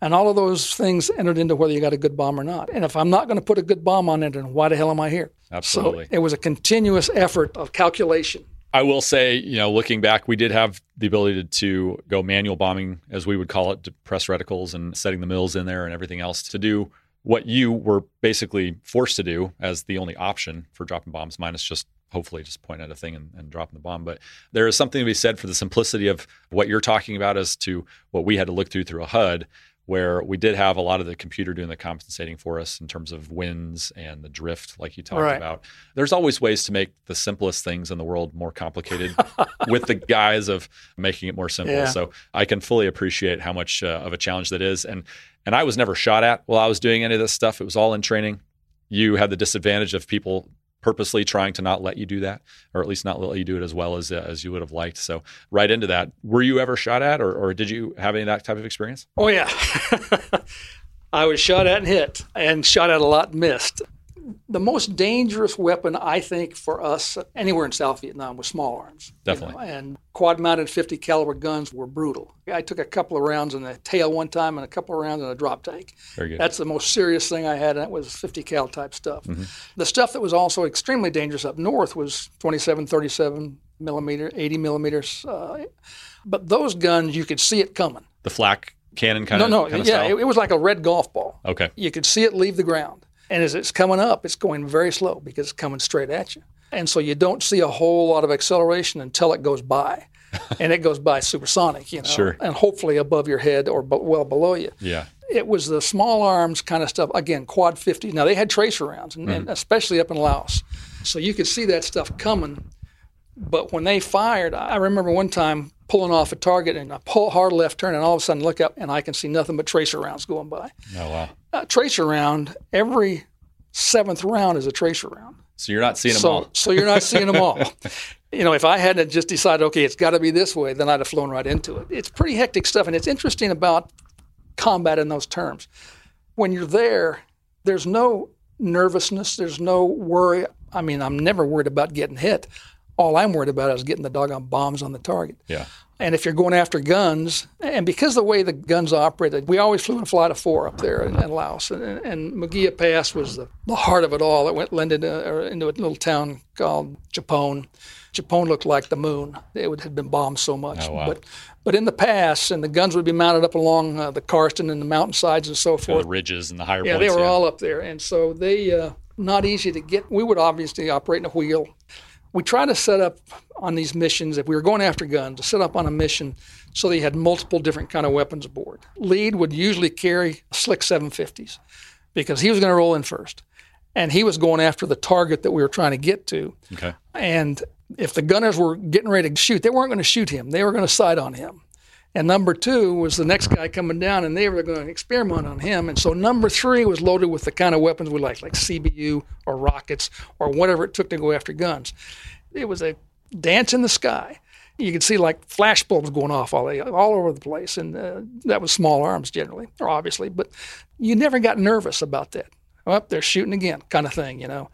And all of those things entered into whether you got a good bomb or not. And if I'm not going to put a good bomb on it, then why the hell am I here? Absolutely. So it was a continuous effort of calculation. I will say, you know, looking back, we did have the ability to, to go manual bombing, as we would call it, to press reticles and setting the mils in there and everything else to do what you were basically forced to do as the only option for dropping bombs, minus just hopefully just point at a thing and, and dropping the bomb. But there is something to be said for the simplicity of what you're talking about as to what we had to look through through a HUD where we did have a lot of the computer doing the compensating for us in terms of winds and the drift, like you talked Right. about. There's always ways to make the simplest things in the world more complicated with the guise of making it more simple. Yeah. So I can fully appreciate how much uh, of a challenge that is. And and I was never shot at while I was doing any of this stuff. It was all in training. You had the disadvantage of people purposely trying to not let you do that, or at least not let you do it as well as uh, as you would have liked. So right into that, were you ever shot at, or, or did you have any of that type of experience? Oh yeah, I was shot at and hit, and shot at a lot and missed. The most dangerous weapon, I think, for us anywhere in South Vietnam was small arms. you Definitely. know, and quad-mounted 50 caliber guns were brutal. I took a couple of rounds in the tail one time and a couple of rounds in a drop tank. Very good. That's the most serious thing I had, and that was 50 cal type stuff. Mm-hmm. The stuff that was also extremely dangerous up north was 27, 37 millimeter, 80 millimeters. Uh, but those guns, you could see it coming. the flak cannon kind No, of no, yeah, it, it was like a red golf ball. okay. You could see it leave the ground. And as it's coming up, it's going very slow because it's coming straight at you. And so you don't see a whole lot of acceleration until it goes by. and it goes by supersonic, you know, Sure. and hopefully above your head or b- well below you. Yeah. It was the small arms kind of stuff. Again, quad 50. Now they had tracer rounds, and, Mm-hmm. and especially up in Laos. So you could see that stuff coming. But when they fired, I remember one time pulling off a target and I pull hard left turn, and all of a sudden look up and I can see nothing but tracer rounds going by. Oh wow. A tracer round, every seventh round is a tracer round. So you're not seeing them So, all. so you're not seeing them all. You know, if I hadn't just decided, okay, it's got to be this way, then I'd have flown right into it. It's pretty hectic stuff, and it's interesting about combat in those terms. When you're there, there's no nervousness, there's no worry. I mean, I'm never worried about getting hit. All I'm worried about is getting the doggone bombs on the target. Yeah. And if you're going after guns, and because of the way the guns operated, we always flew in a flight of four up there in, in Laos. And, and Mu Gia Pass was the, the heart of it all. It went landed uh, into a little town called Tchepone. Tchepone looked like the moon. It would, had been bombed so much. Oh, wow. But but in the pass, and the guns would be mounted up along uh, the karst and the mountainsides and so forth. The ridges and the higher Yeah, points. they were all up there, and so they uh, not easy to get. We would obviously operate in a wheel. We try to set up on these missions if we were going after guns to set up on a mission so they had multiple different kind of weapons aboard. Lead would usually carry slick 750s because he was going to roll in first, and he was going after the target that we were trying to get to. Okay. And if the gunners were getting ready to shoot, they weren't going to shoot him. They were going to sight on him. And number two was the next guy coming down, and they were going to experiment on him. And so number three was loaded with the kind of weapons we like, like CBU or rockets or whatever it took to go after guns. It was a dance in the sky. You could see like flash bulbs going off all, all over the place, and uh, that was small arms generally, or obviously. But you never got nervous about that. Up they're shooting again, kind of thing, you know.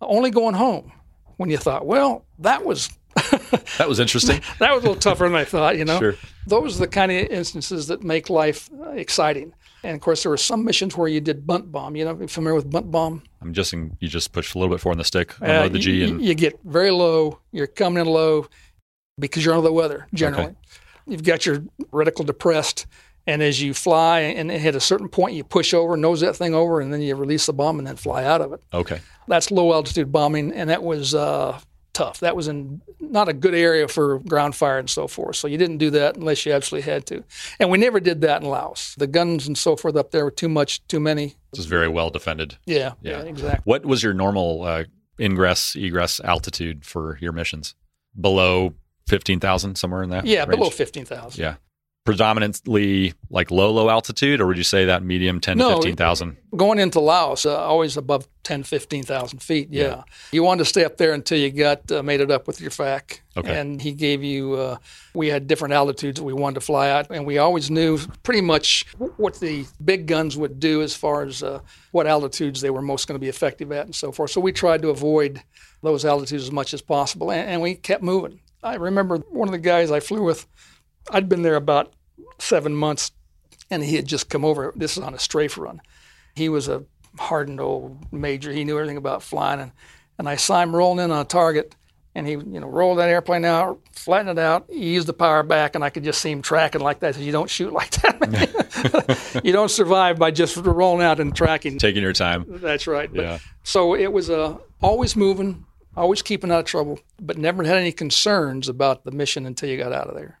Only going home when you thought, well, that was That was interesting. that was a little tougher than I thought, you know. Sure. Those are the kind of instances that make life uh, exciting. And of course, there were some missions where you did bunt bomb. You know, you familiar with bunt bomb? I'm just you just push a little bit forward on the stick, Uh, the G, you, and you get very low. You're coming in low because you're under the weather generally. Okay. You've got your reticle depressed, and as you fly and hit a certain point, you push over, nose that thing over, and then you release the bomb and then fly out of it. okay. That's low altitude bombing, and that was uh, tough. That was in not a good area for ground fire and so forth. So you didn't do that unless you absolutely had to. And we never did that in Laos. The guns and so forth up there were too much, too many. This is very well defended. Yeah, Yeah. yeah, exactly. What was your normal uh, ingress egress altitude for your missions? Below fifteen thousand, somewhere in that. Yeah, range? below fifteen thousand. Yeah. Predominantly like low, low altitude, or would you say that medium 10 No, to 15,000? Going into Laos, uh, always above 10, 15,000 feet. Yeah. You wanted to stay up there until you got uh, made it up with your FAC. Okay. And he gave you, uh, we had different altitudes that we wanted to fly at. And we always knew pretty much what the big guns would do as far as uh, what altitudes they were most going to be effective at and so forth. So we tried to avoid those altitudes as much as possible. And, and we kept moving. I remember one of the guys I flew with, I'd been there about seven months and he had just come over. This is on a strafe run. He was a hardened old major. He knew everything about flying, and, and I saw him rolling in on a target, and he you know rolled that airplane out, flattened it out, he used the power back, and I could just see him tracking like that. Said, you don't shoot like that. you don't survive by just rolling out and tracking. Taking your time. That's right. But, Yeah. So it was uh, always moving, always keeping out of trouble, but never had any concerns about the mission until you got out of there.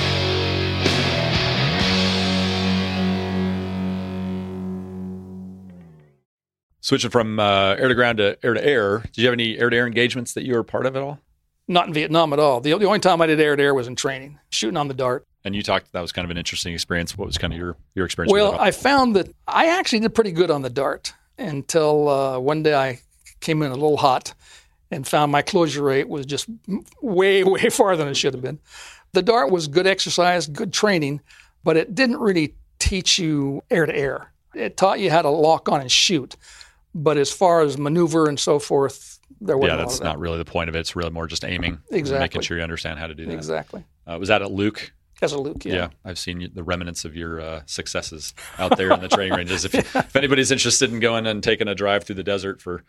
Switching from uh, air to ground to air to air, did you have any air to air engagements that you were part of at all? Not in Vietnam at all. The, the only time I did air to air was in training, shooting on the dart. And you talked that was kind of an interesting experience. What was kind of your your experience? Well. I found that I actually did pretty good on the dart until uh, one day I came in a little hot and found my closure rate was just way, way farther than it should have been. The dart was good exercise, good training, but it didn't really teach you air to air. It taught you how to lock on and shoot. But as far as maneuver and so forth, there wasn't yeah, a lot that's that. not really the point of it. It's really more just aiming, Exactly. making sure you understand how to do that. Exactly. Uh, was that at Luke? As a Luke, yeah. yeah. I've seen the remnants of your uh, successes out there in the training ranges. If, if anybody's interested in going and taking a drive through the desert for,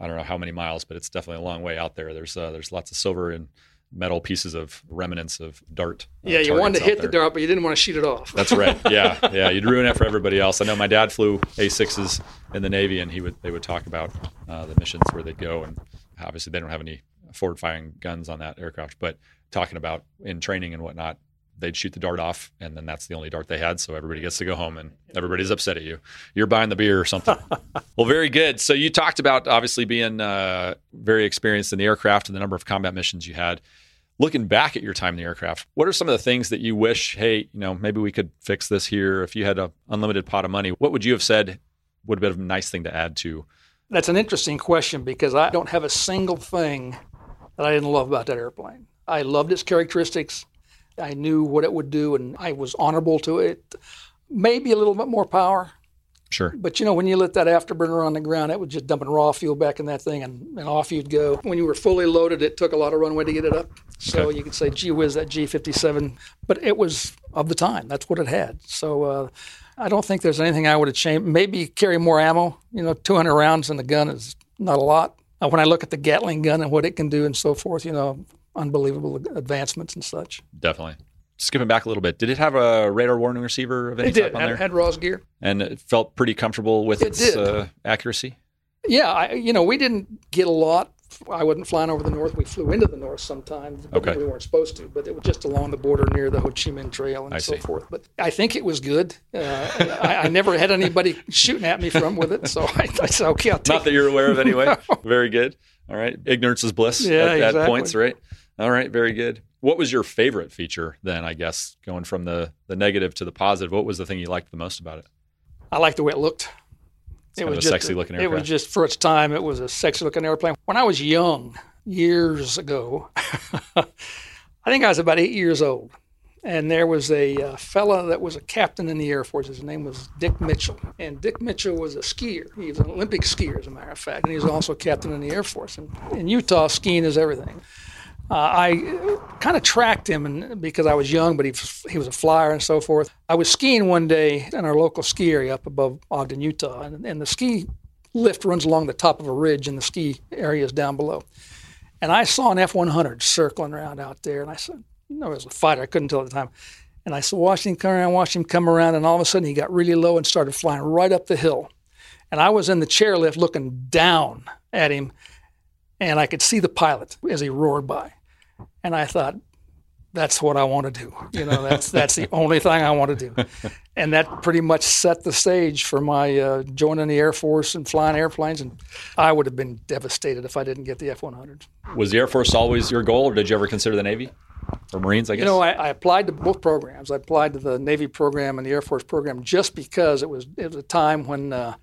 I don't know how many miles, but it's definitely a long way out there. There's uh, there's lots of silver and metal pieces of remnants of dart. uh, Yeah, you wanted to hit the there. dart, but you didn't want to shoot it off. That's right. Yeah, yeah. You'd ruin it for everybody else. I know my dad flew A6s in the Navy, and he would they would talk about uh, the missions where they'd go, and obviously they don't have any forward firing guns on that aircraft, but talking about in training and whatnot, they'd shoot the dart off, and then that's the only dart they had, so everybody gets to go home, and everybody's upset at you. You're buying the beer or something. well, very good. So you talked about obviously being uh, very experienced in the aircraft and the number of combat missions you had looking back at your time in the aircraft, what are some of the things that you wish, hey, you know, maybe we could fix this here? If you had an unlimited pot of money, what would you have said would have been a nice thing to add to? That's an interesting question because I don't have a single thing that I didn't love about that airplane. I loved its characteristics. I knew what it would do, and I was honorable to it. Maybe a little bit more power, Sure. but you know, when you lit that afterburner on the ground, it was just dumping raw fuel back in that thing, and, and off you'd go. When you were fully loaded, it took a lot of runway to get it up. So Okay. you could say, gee whiz, that J57. But it was of the time. That's what it had. So uh, I don't think there's anything I would have changed. Maybe carry more ammo. You know, 200 rounds in the gun is not a lot. Uh, when I look at the Gatling gun and what it can do and so forth, you know, unbelievable advancements and such. Definitely. Skipping back a little bit, did it have a radar warning receiver of any It did. type on Had, there? had RHAWS gear. and it felt pretty comfortable with It its. Uh, accuracy? Yeah, I, you know, we didn't get a lot. I wasn't flying over the north. We flew into the north sometimes, but Okay. we weren't supposed to. But it was just along the border near the Ho Chi Minh Trail and I so see. forth. But I think it was good. Uh, I, I never had anybody shooting at me from with it, so I, I said, okay, I'll take Not that you're aware of anyway. Very good. All right. Ignorance is bliss Yeah, at, at points, right? All right. Very good. What was your favorite feature then, I guess, going from the, the negative to the positive? What was the thing you liked the most about it? I liked the way it looked. It kind of a just sexy-looking airplane. It was just for its time. It was a sexy looking airplane. When I was young, years ago, I think I was about eight years old, and there was a uh, fella that was a captain in the Air Force. His name was Dick Mitchell, and Dick Mitchell was a skier. He was an Olympic skier, as a matter of fact, and he was also a captain in the Air Force. And in Utah, skiing is everything. Uh, I kind of tracked him and, because I was young, but he, he was a flyer and so forth. I was skiing one day in our local ski area up above Ogden, Utah, and, and the ski lift runs along the top of a ridge, and the ski area is down below. And I saw an F 100 circling around out there, and I said, know, it was a fighter, I couldn't tell at the time. And I watched him come around, watched him come around, and all of a sudden he got really low and started flying right up the hill. And I was in the chairlift looking down at him, and I could see the pilot as he roared by. And I thought, that's what I want to do. You know, that's that's the only thing I want to do. And that pretty much set the stage for my uh, joining the Air Force and flying airplanes. And I would have been devastated if I didn't get the F 100. Was the Air Force always your goal, or did you ever consider the Navy or Marines? I guess. You know, I, I applied to both programs. I applied to the Navy program and the Air Force program just because it was it was a time when uh,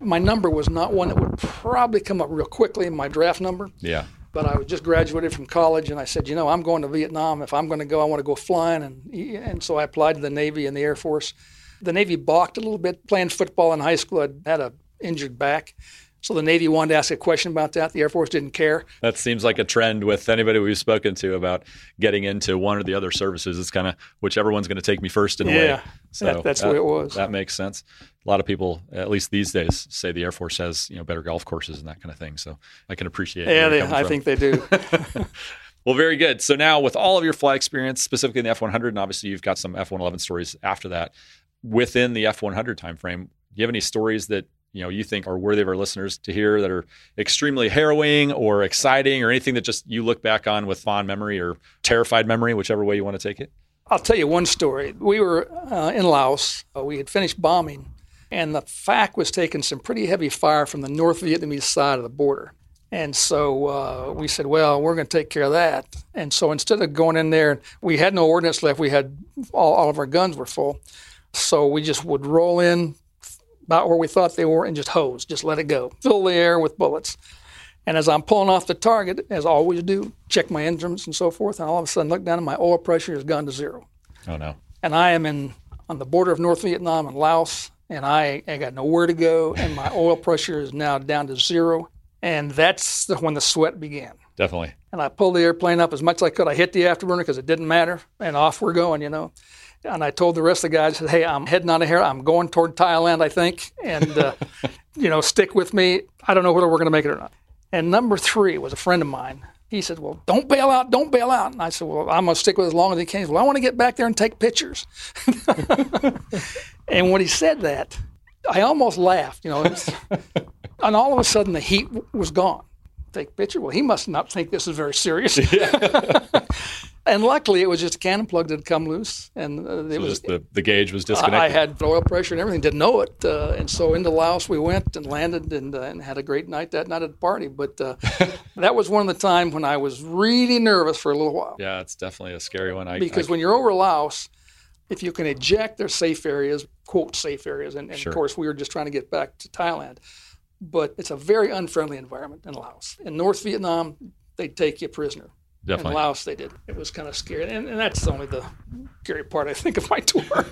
my number was not one that would probably come up real quickly in my draft number. yeah. But I was just graduated from college, and I said, you know, I'm going to Vietnam. If I'm going to go, I want to go flying, and and so I applied to the Navy and the Air Force. The Navy balked a little bit playing football in high school. I had a injured back, so the Navy wanted to ask a question about that. The Air Force didn't care. That seems like a trend with anybody we've spoken to about getting into one or the other services. It's kind of whichever one's going to take me first in a way. Yeah, that- that's the way it was. That makes sense. A lot of people, at least these days, say the Air Force has you know better golf courses and that kind of thing. So I can appreciate. It. Yeah, they, I from. think they do. Well, very good. So now, with all of your flight experience, specifically in the F 100, and obviously you've got some F 111 stories after that, within the F 100 timeframe, do you have any stories that you know you think are worthy of our listeners to hear that are extremely harrowing or exciting or anything that just you look back on with fond memory or terrified memory, whichever way you want to take it? I'll tell you one story. We were uh, in Laos. Uh, we had finished bombing, and the FAC was taking some pretty heavy fire from the North Vietnamese side of the border. And so uh, we said, well, we're going to take care of that. And so instead of going in there, we had no ordnance left. We had all, all of our guns were full. So we just would roll in about where we thought they were and just hose, just let it go, fill the air with bullets. And as I'm pulling off the target, as I always do, check my engines and so forth, and all of a sudden look down and my oil pressure has gone to zero. Oh no! And I am in on the border of North Vietnam and Laos, and I, I got nowhere to go, and my oil pressure is now down to zero. And that's the, when the sweat began. Definitely. And I pulled the airplane up as much as I could. I hit the afterburner because it didn't matter, and off we're going, you know. And I told the rest of the guys, "Hey, I'm heading out of here. I'm going toward Thailand, I think, and uh, you know, stick with me. I don't know whether we're going to make it or not." And number three was a friend of mine. He said, Well, don't bail out, don't bail out. And I said, Well, I'm going to stick with it as long as he can. He said, Well, I want to get back there and take pictures. and when he said that, I almost laughed, you know. and all of a sudden, the heat was gone. Take picture? Well, he must not think this is very serious. and luckily, it was just a cannon plug that had come loose, and uh, it So was just the, the gauge was disconnected. I had oil pressure and everything, didn't know it. Uh, and so into Laos we went and landed and, uh, and had a great night that night at the party. But uh, that was one of the times when I was really nervous for a little while. yeah, it's definitely a scary one. I, Because I, when you're over Laos, if you can eject, their safe areas, quote, safe areas. And, and Sure. of course, we were just trying to get back to Thailand. But it's a very unfriendly environment in Laos. In North Vietnam, they'd take you prisoner. Definitely. In Laos, they did. It was kind of scary. And, and that's only the scary part, I think, of my tour.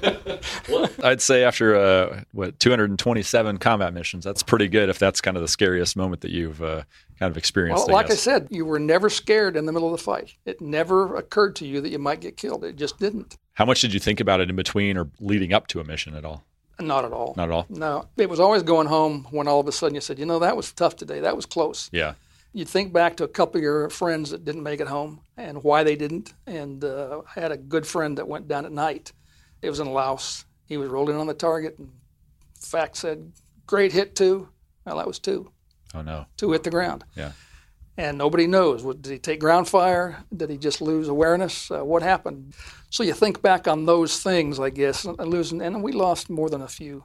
I'd say after uh, what 227 combat missions, that's pretty good. If that's kind of the scariest moment that you've uh, kind of experienced. Well, like I guess. said, you were never scared in the middle of the fight. It never occurred to you that you might get killed. It just didn't. how much did you think about it in between or leading up to a mission at all? Not at all. Not at all. No. It was always going home when all of a sudden you said, you know, that was tough today. That was close. Yeah. You'd think back to a couple of your friends that didn't make it home and why they didn't. And uh, I had a good friend that went down at night. It was in Laos. He was rolled in on the target and FAC said, great hit, two. Well, that was two. Oh no. Two hit the ground. Yeah. And nobody knows. Did he take ground fire? Did he just lose awareness? Uh, what happened? So you think back on those things, I guess, and losing, and we lost more than a few.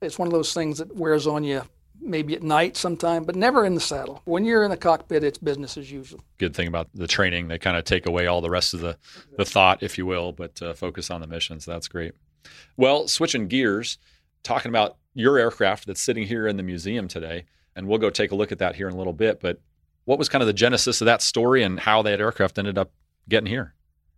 It's one of those things that wears on you maybe at night sometime, but never in the saddle. When you're in the cockpit, it's business as usual. Good thing about the training, they kind of take away all the rest of the the thought, if you will, but uh, focus on the mission. So that's great. Well, switching gears, talking about your aircraft that's sitting here in the museum today, and we'll go take a look at that here in a little bit. But what was kind of the genesis of that story and how that aircraft ended up getting here?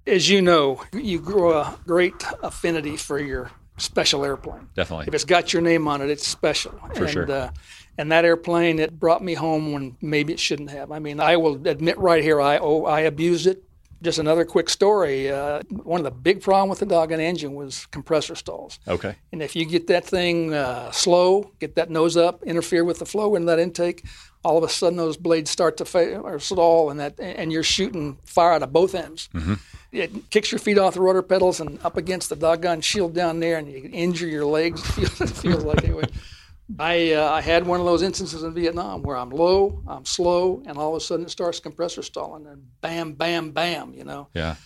As you know, you grow a great affinity for your special airplane. Definitely. If it's got your name on it, it's special. For and, sure. Uh, and that airplane, it brought me home when maybe it shouldn't have. I mean, I will admit right here, I oh, I abused it. Just another quick story. Uh, one of the big problem with the doggone engine was compressor stalls. Okay. And if you get that thing uh, slow, get that nose up, interfere with the flow in that intake, all of a sudden those blades start to fail or stall, and that and you're shooting fire out of both ends. It kicks your feet off the rudder pedals and up against the doggone shield down there, and you injure your legs. It feels, it feels like anyway. I uh, I had one of those instances in Vietnam where I'm low, I'm slow, and all of a sudden it starts compressor stalling, and bam, bam, bam, you know Yeah.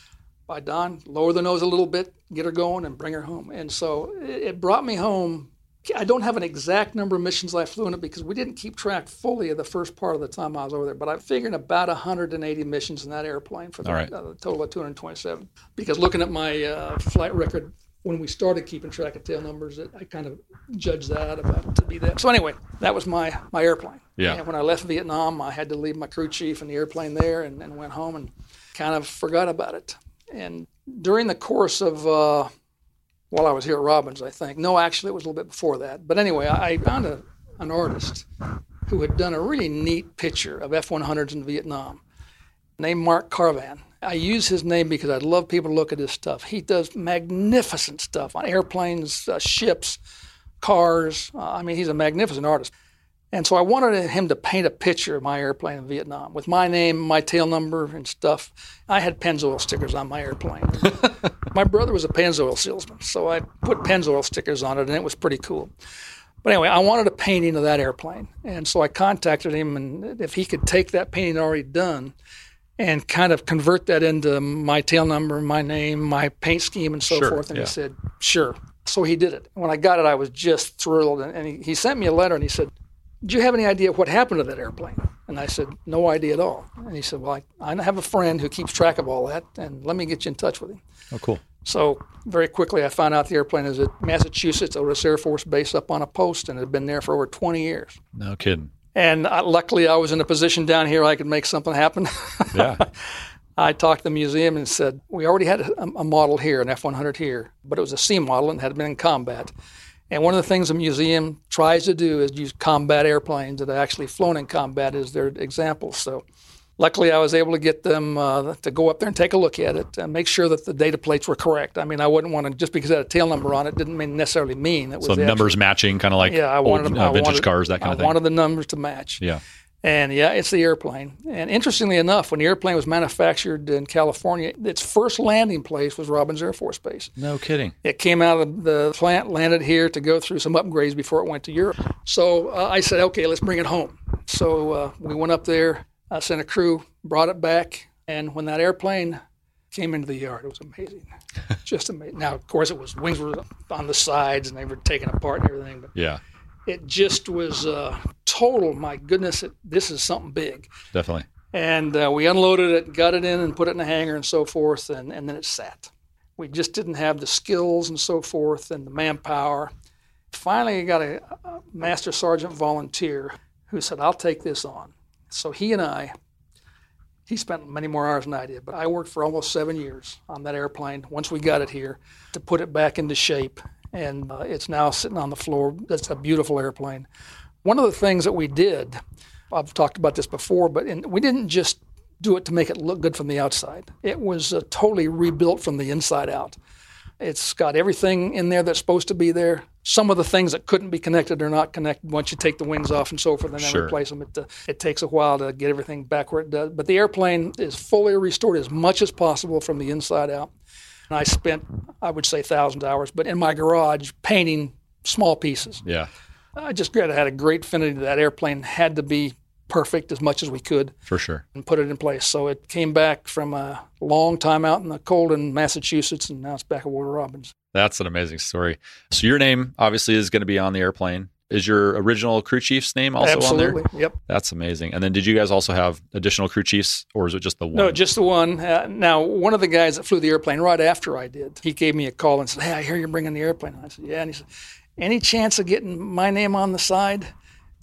by Don, lower the nose a little bit, get her going, and bring her home. And so it it brought me home. I don't have an exact number of missions I flew in it because we didn't keep track fully of the first part of the time I was over there. But I'm figuring about 180 missions in that airplane for the, right. uh, the total of 227. Because looking at my uh, flight record when we started keeping track of tail numbers, I kind of judged that about to be that. So anyway, that was my my airplane. Yeah. And when I left Vietnam, I had to leave my crew chief and the airplane there, and, and went home and kind of forgot about it. And during the course of uh, while I was here at Robins, I think no, actually it was a little bit before that. But anyway, I I found a, an artist who had done a really neat picture of F-100s in Vietnam, named Mark Karvon. I use his name because I'd love people to look at his stuff. He does magnificent stuff on airplanes, uh, ships, cars. Uh, I mean, he's a magnificent artist. And so I wanted him to paint a picture of my airplane in Vietnam with my name, my tail number, and stuff. I had Pennzoil stickers on my airplane. my brother was a Pennzoil salesman, so I put Pennzoil stickers on it, and it was pretty cool. But anyway, I wanted a painting of that airplane, and so I contacted him, and if he could take that painting already done and kind of convert that into my tail number, my name, my paint scheme, and so Sure, forth. And yeah. he said, "Sure." So he did it. When I got it, I was just thrilled, and, and he, he sent me a letter, and he said, "Do you have any idea what happened to that airplane?" And I said, "No idea at all." And he said, "Well, I, I have a friend who keeps track of all that, and let me get you in touch with him." Oh, cool. So very quickly, I found out the airplane is at Massachusetts Otis Air Force Base up on a post, and had been there for over 20 years. No kidding. And I, luckily, I was in a position down here I could make something happen. Yeah. I talked to the museum and said, We already had a, a model here, an F 100 here, but it was a C model and had been in combat. And one of the things the museum tries to do is use combat airplanes that have actually flown in combat as their examples. So luckily, I was able to get them uh, to go up there and take a look at it and make sure that the data plates were correct. I mean, I wouldn't want to, just because it had a tail number on it, didn't mean necessarily mean it was So the numbers matching, kind of like yeah, I old, wanted uh, I vintage wanted- cars, that kind I of thing. I wanted the numbers to match. yeah. And yeah, it's the airplane. And interestingly enough, when the airplane was manufactured in California, its first landing place was Robins Air Force Base. No kidding. It came out of the plant, landed here to go through some upgrades before it went to Europe. So uh, I said, okay, let's bring it home. So uh, we went up there, I sent a crew, brought it back, and when that airplane came into the yard, it was amazing. Just amazing. Now, of course, it was wings were on the sides and they were taken apart and everything, but Yeah. it just was uh, total. My goodness, it, this is something big. Definitely. And uh, we unloaded it, got it in, and put it in a hangar and so forth, and, and then it sat. We just didn't have the skills and so forth and the manpower. Finally, I got a, a master sergeant volunteer who said, I'll take this on. So he and I, he spent many more hours than I did, but I worked for almost seven years on that airplane once we got it here to put it back into shape. And uh, it's now sitting on the floor. It's a beautiful airplane. One of the things that we did, I've talked about this before, but in, we didn't just do it to make it look good from the outside. It was uh, totally rebuilt from the inside out. It's got everything in there that's supposed to be there. Some of the things that couldn't be connected are not connected once you take the wings off and so forth and then Sure. replace them. It, uh, it takes a while to get everything back where it does. But the airplane is fully restored as much as possible from the inside out. And I spent, I would say, thousands of hours, but in my garage painting small pieces. Yeah. I just had a great affinity to that airplane. Had to be perfect as much as we could For sure. and put it in place. So it came back from a long time out in the cold in Massachusetts, and now it's back at Warner Robins. That's an amazing story. So your name obviously is going to be on the airplane. Is your original crew chief's name also Absolutely. on there? Yep. That's amazing. And then did you guys also have additional crew chiefs or is it just the one? No, just the one. Uh, now, one of the guys that flew the airplane right after I did, he gave me a call and said, "Hey, I hear you're bringing the airplane." And I said, "Yeah." And he said, "Any chance of getting my name on the side?"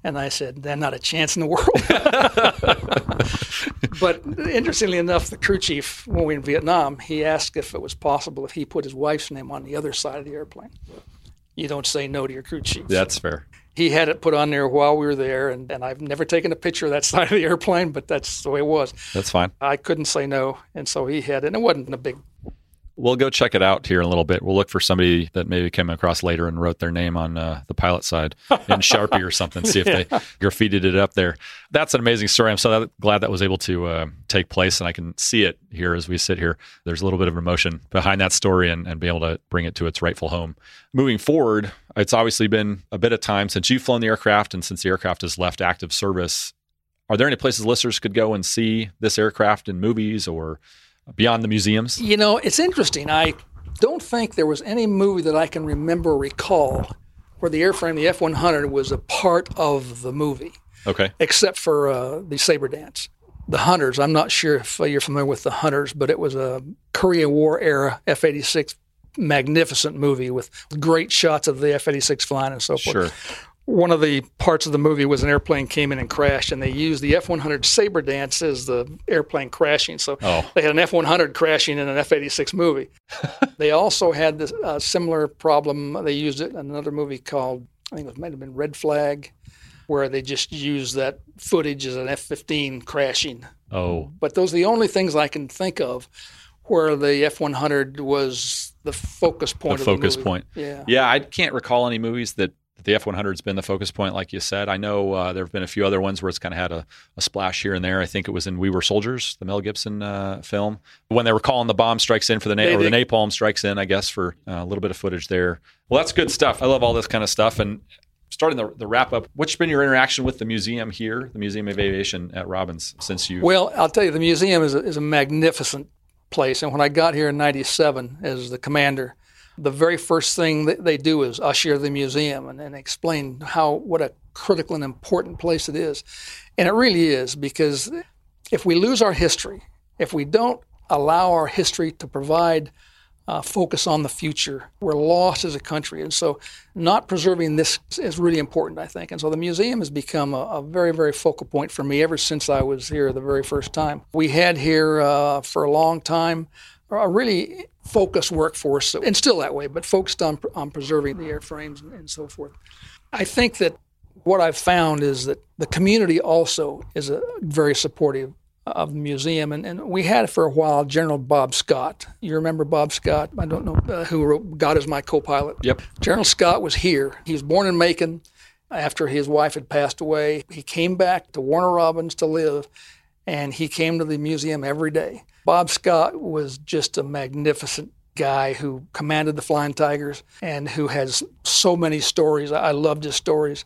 And I said, "There's not a chance in the world." but interestingly enough, the crew chief, when we were in Vietnam, he asked if it was possible if he put his wife's name on the other side of the airplane. You don't say no to your crew chief. That's fair. he had it put on there while we were there, and, and I've never taken a picture of that side of the airplane, but that's the way it was. That's fine. I couldn't say no, and so he had it. And it wasn't a big. We'll go check it out here in a little bit. We'll look for somebody that maybe came across later and wrote their name on uh, the pilot side in Sharpie or something. See if they graffitied it up there. That's an amazing story. I'm so glad that was able to uh, take place, and I can see it here as we sit here. There's a little bit of emotion behind that story, and, and be able to bring it to its rightful home. Moving forward, it's obviously been a bit of time since you've flown the aircraft, and since the aircraft has left active service. Are there any places listeners could go and see this aircraft in movies or beyond the museums? You know, it's interesting. I don't think there was any movie that I can remember or recall where the airframe, the F 100, was a part of the movie, Okay. except for uh, the Sabre Dance. The Hunters, I'm not sure if you're familiar with the Hunters, but it was a Korea War era F 86 magnificent movie with great shots of the F 86 flying and so forth. Sure. One of the parts of the movie was an airplane came in and crashed, and they used the F-100 Sabre dance as the airplane crashing. So Oh. they had an F-100 crashing in an F-86 movie. they also had this uh, similar problem. They used it in another movie called I think it might have been Red Flag, where they just used that footage as an F-15 crashing. Oh, But those are the only things I can think of where the F-100 was the focus point. the of the focus movie. point. Yeah. Yeah, I can't recall any movies that the F 100 has been the focus point, like you said. I know uh, there have been a few other ones where it's kind of had a, a, splash here and there. I think it was in We Were Soldiers, the Mel Gibson uh, film, when they were calling the bomb strikes in for the, na- or the napalm strikes in, I guess, for uh, a little bit of footage there. Well, that's good stuff. I love all this kind of stuff. And starting the, the wrap up, what's been your interaction with the museum here, the Museum of Aviation at Robins, since you? Well, I'll tell you, the museum is a, is a magnificent place. And when I got here in '97 as the commander, the very first thing that they do is usher the museum and, and explain how what a critical and important place it is. And it really is because if we lose our history, if we don't allow our history to provide uh, focus on the future. We're lost as a country. And so, not preserving this is really important, I think. And so, the museum has become a, a very, very focal point for me ever since I was here the very first time. We had here uh, for a long time a really focused workforce, and still that way, but focused on, on preserving the airframes and, and so forth. I think that what I've found is that the community also is a very supportive of the museum. And, and we had for a while General Bob Scott. You remember Bob Scott? I don't know uh, who wrote God is My Co pilot. Yep. General Scott was here. He was born in Macon after his wife had passed away. He came back to Warner Robins to live, and he came to the museum every day. Bob Scott was just a magnificent guy who commanded the Flying Tigers and who has so many stories. I loved his stories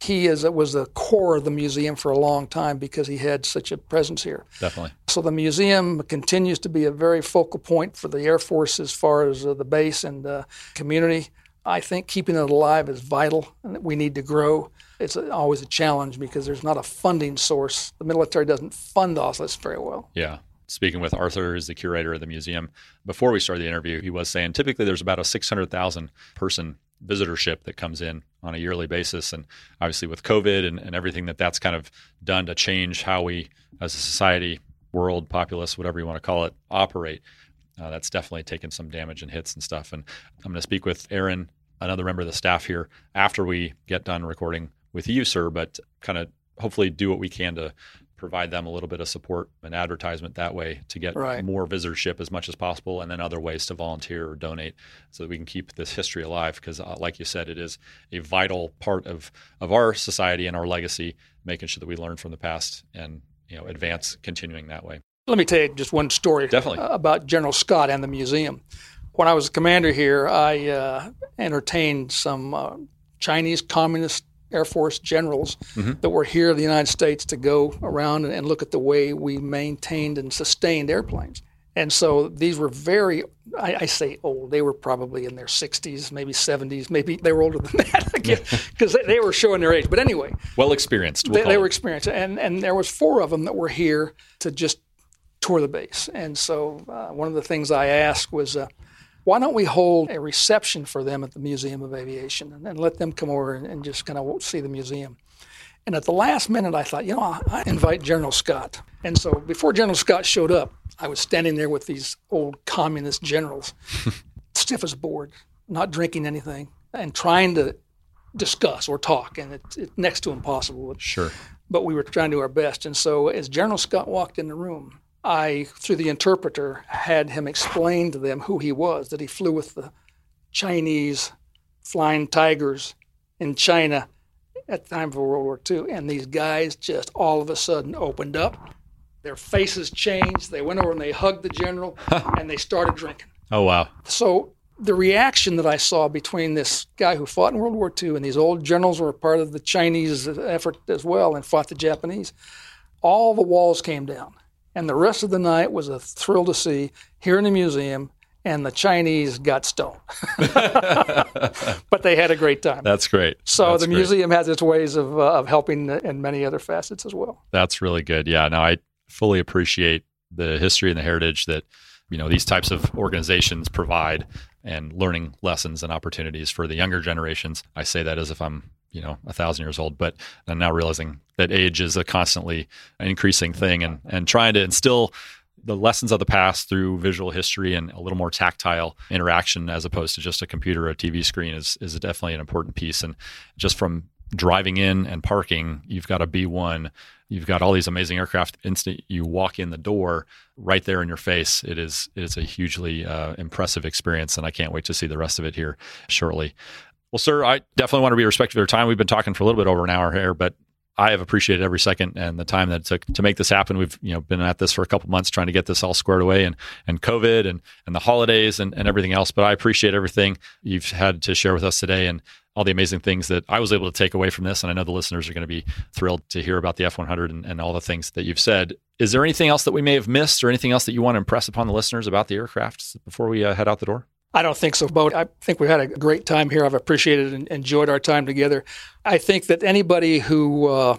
he is was the core of the museum for a long time because he had such a presence here. Definitely. So the museum continues to be a very focal point for the Air Force as far as uh, the base and uh, community. I think keeping it alive is vital, and we need to grow. It's always a challenge because there's not a funding source. The military doesn't fund this very well. Yeah speaking with Arthur, who's the curator of the museum, before we started the interview, he was saying typically there's about a 600,000 person visitorship that comes in on a yearly basis. And obviously, with COVID and, and everything that that's kind of done to change how we, as a society, world, populace, whatever you want to call it, operate, uh, that's definitely taken some damage and hits and stuff. And I'm going to speak with Aaron, another member of the staff here, after we get done recording with you, sir, but kind of hopefully do what we can to provide them a little bit of support and advertisement that way to get right. more visitorship as much as possible, and then other ways to volunteer or donate so that we can keep this history alive. Because, uh, like you said, it is a vital part of of our society and our legacy, making sure that we learn from the past and you know advance continuing that way. Let me tell you just one story Definitely. about General Scott and the museum. When I was a commander here, I uh, entertained some uh, Chinese communist Air Force generals mm-hmm. that were here in the United States to go around and, and, look at the way we maintained and sustained airplanes. And so these were very, I, I, say old, they were probably in their 60s, maybe 70s, maybe they were older than that because they, they, were showing their age. But anyway. Well experienced. We'll they, they were experienced. And, and there was four of them that were here to just tour the base. And so uh, one of the things I asked was, uh, why don't we hold a reception for them at the Museum of Aviation and, and let them come over and, and just kind of see the museum? And at the last minute, I thought, you know, I, I invite General Scott. And so before General Scott showed up, I was standing there with these old communist generals, stiff as a board, not drinking anything, and trying to discuss or talk. And it's it, next to impossible. Sure. But we were trying to do our best. And so as General Scott walked in the room, I, through the interpreter, had him explain to them who he was, that he flew with the Chinese flying tigers in China at the time of World War II. And these guys just all of a sudden opened up. Their faces changed. They went over and they hugged the general and they started drinking. Oh, wow. So the reaction that I saw between this guy who fought in World War II and these old generals were part of the Chinese effort as well and fought the Japanese, all the walls came down. And the rest of the night was a thrill to see here in the museum. And the Chinese got stoned, but they had a great time. That's great. So That's the museum has its ways of uh, of helping in many other facets as well. That's really good. Yeah, Now I fully appreciate the history and the heritage that you know these types of organizations provide and learning lessons and opportunities for the younger generations. I say that as if I'm you know a thousand years old but i'm now realizing that age is a constantly increasing thing and and trying to instill the lessons of the past through visual history and a little more tactile interaction as opposed to just a computer or a tv screen is is definitely an important piece and just from driving in and parking you've got a b1 you've got all these amazing aircraft instant you walk in the door right there in your face it is it is a hugely uh, impressive experience and i can't wait to see the rest of it here shortly Well, sir, I definitely want to be respectful of your time. We've been talking for a little bit over an hour here, but I have appreciated every second and the time that it took to make this happen. We've you know been at this for a couple months trying to get this all squared away and and COVID and and the holidays and, and everything else. But I appreciate everything you've had to share with us today and all the amazing things that I was able to take away from this. And I know the listeners are going to be thrilled to hear about the F100 and, and all the things that you've said. Is there anything else that we may have missed or anything else that you want to impress upon the listeners about the aircraft before we uh, head out the door? I don't think so, Bo. I think we've had a great time here. I've appreciated and enjoyed our time together. I think that anybody who uh,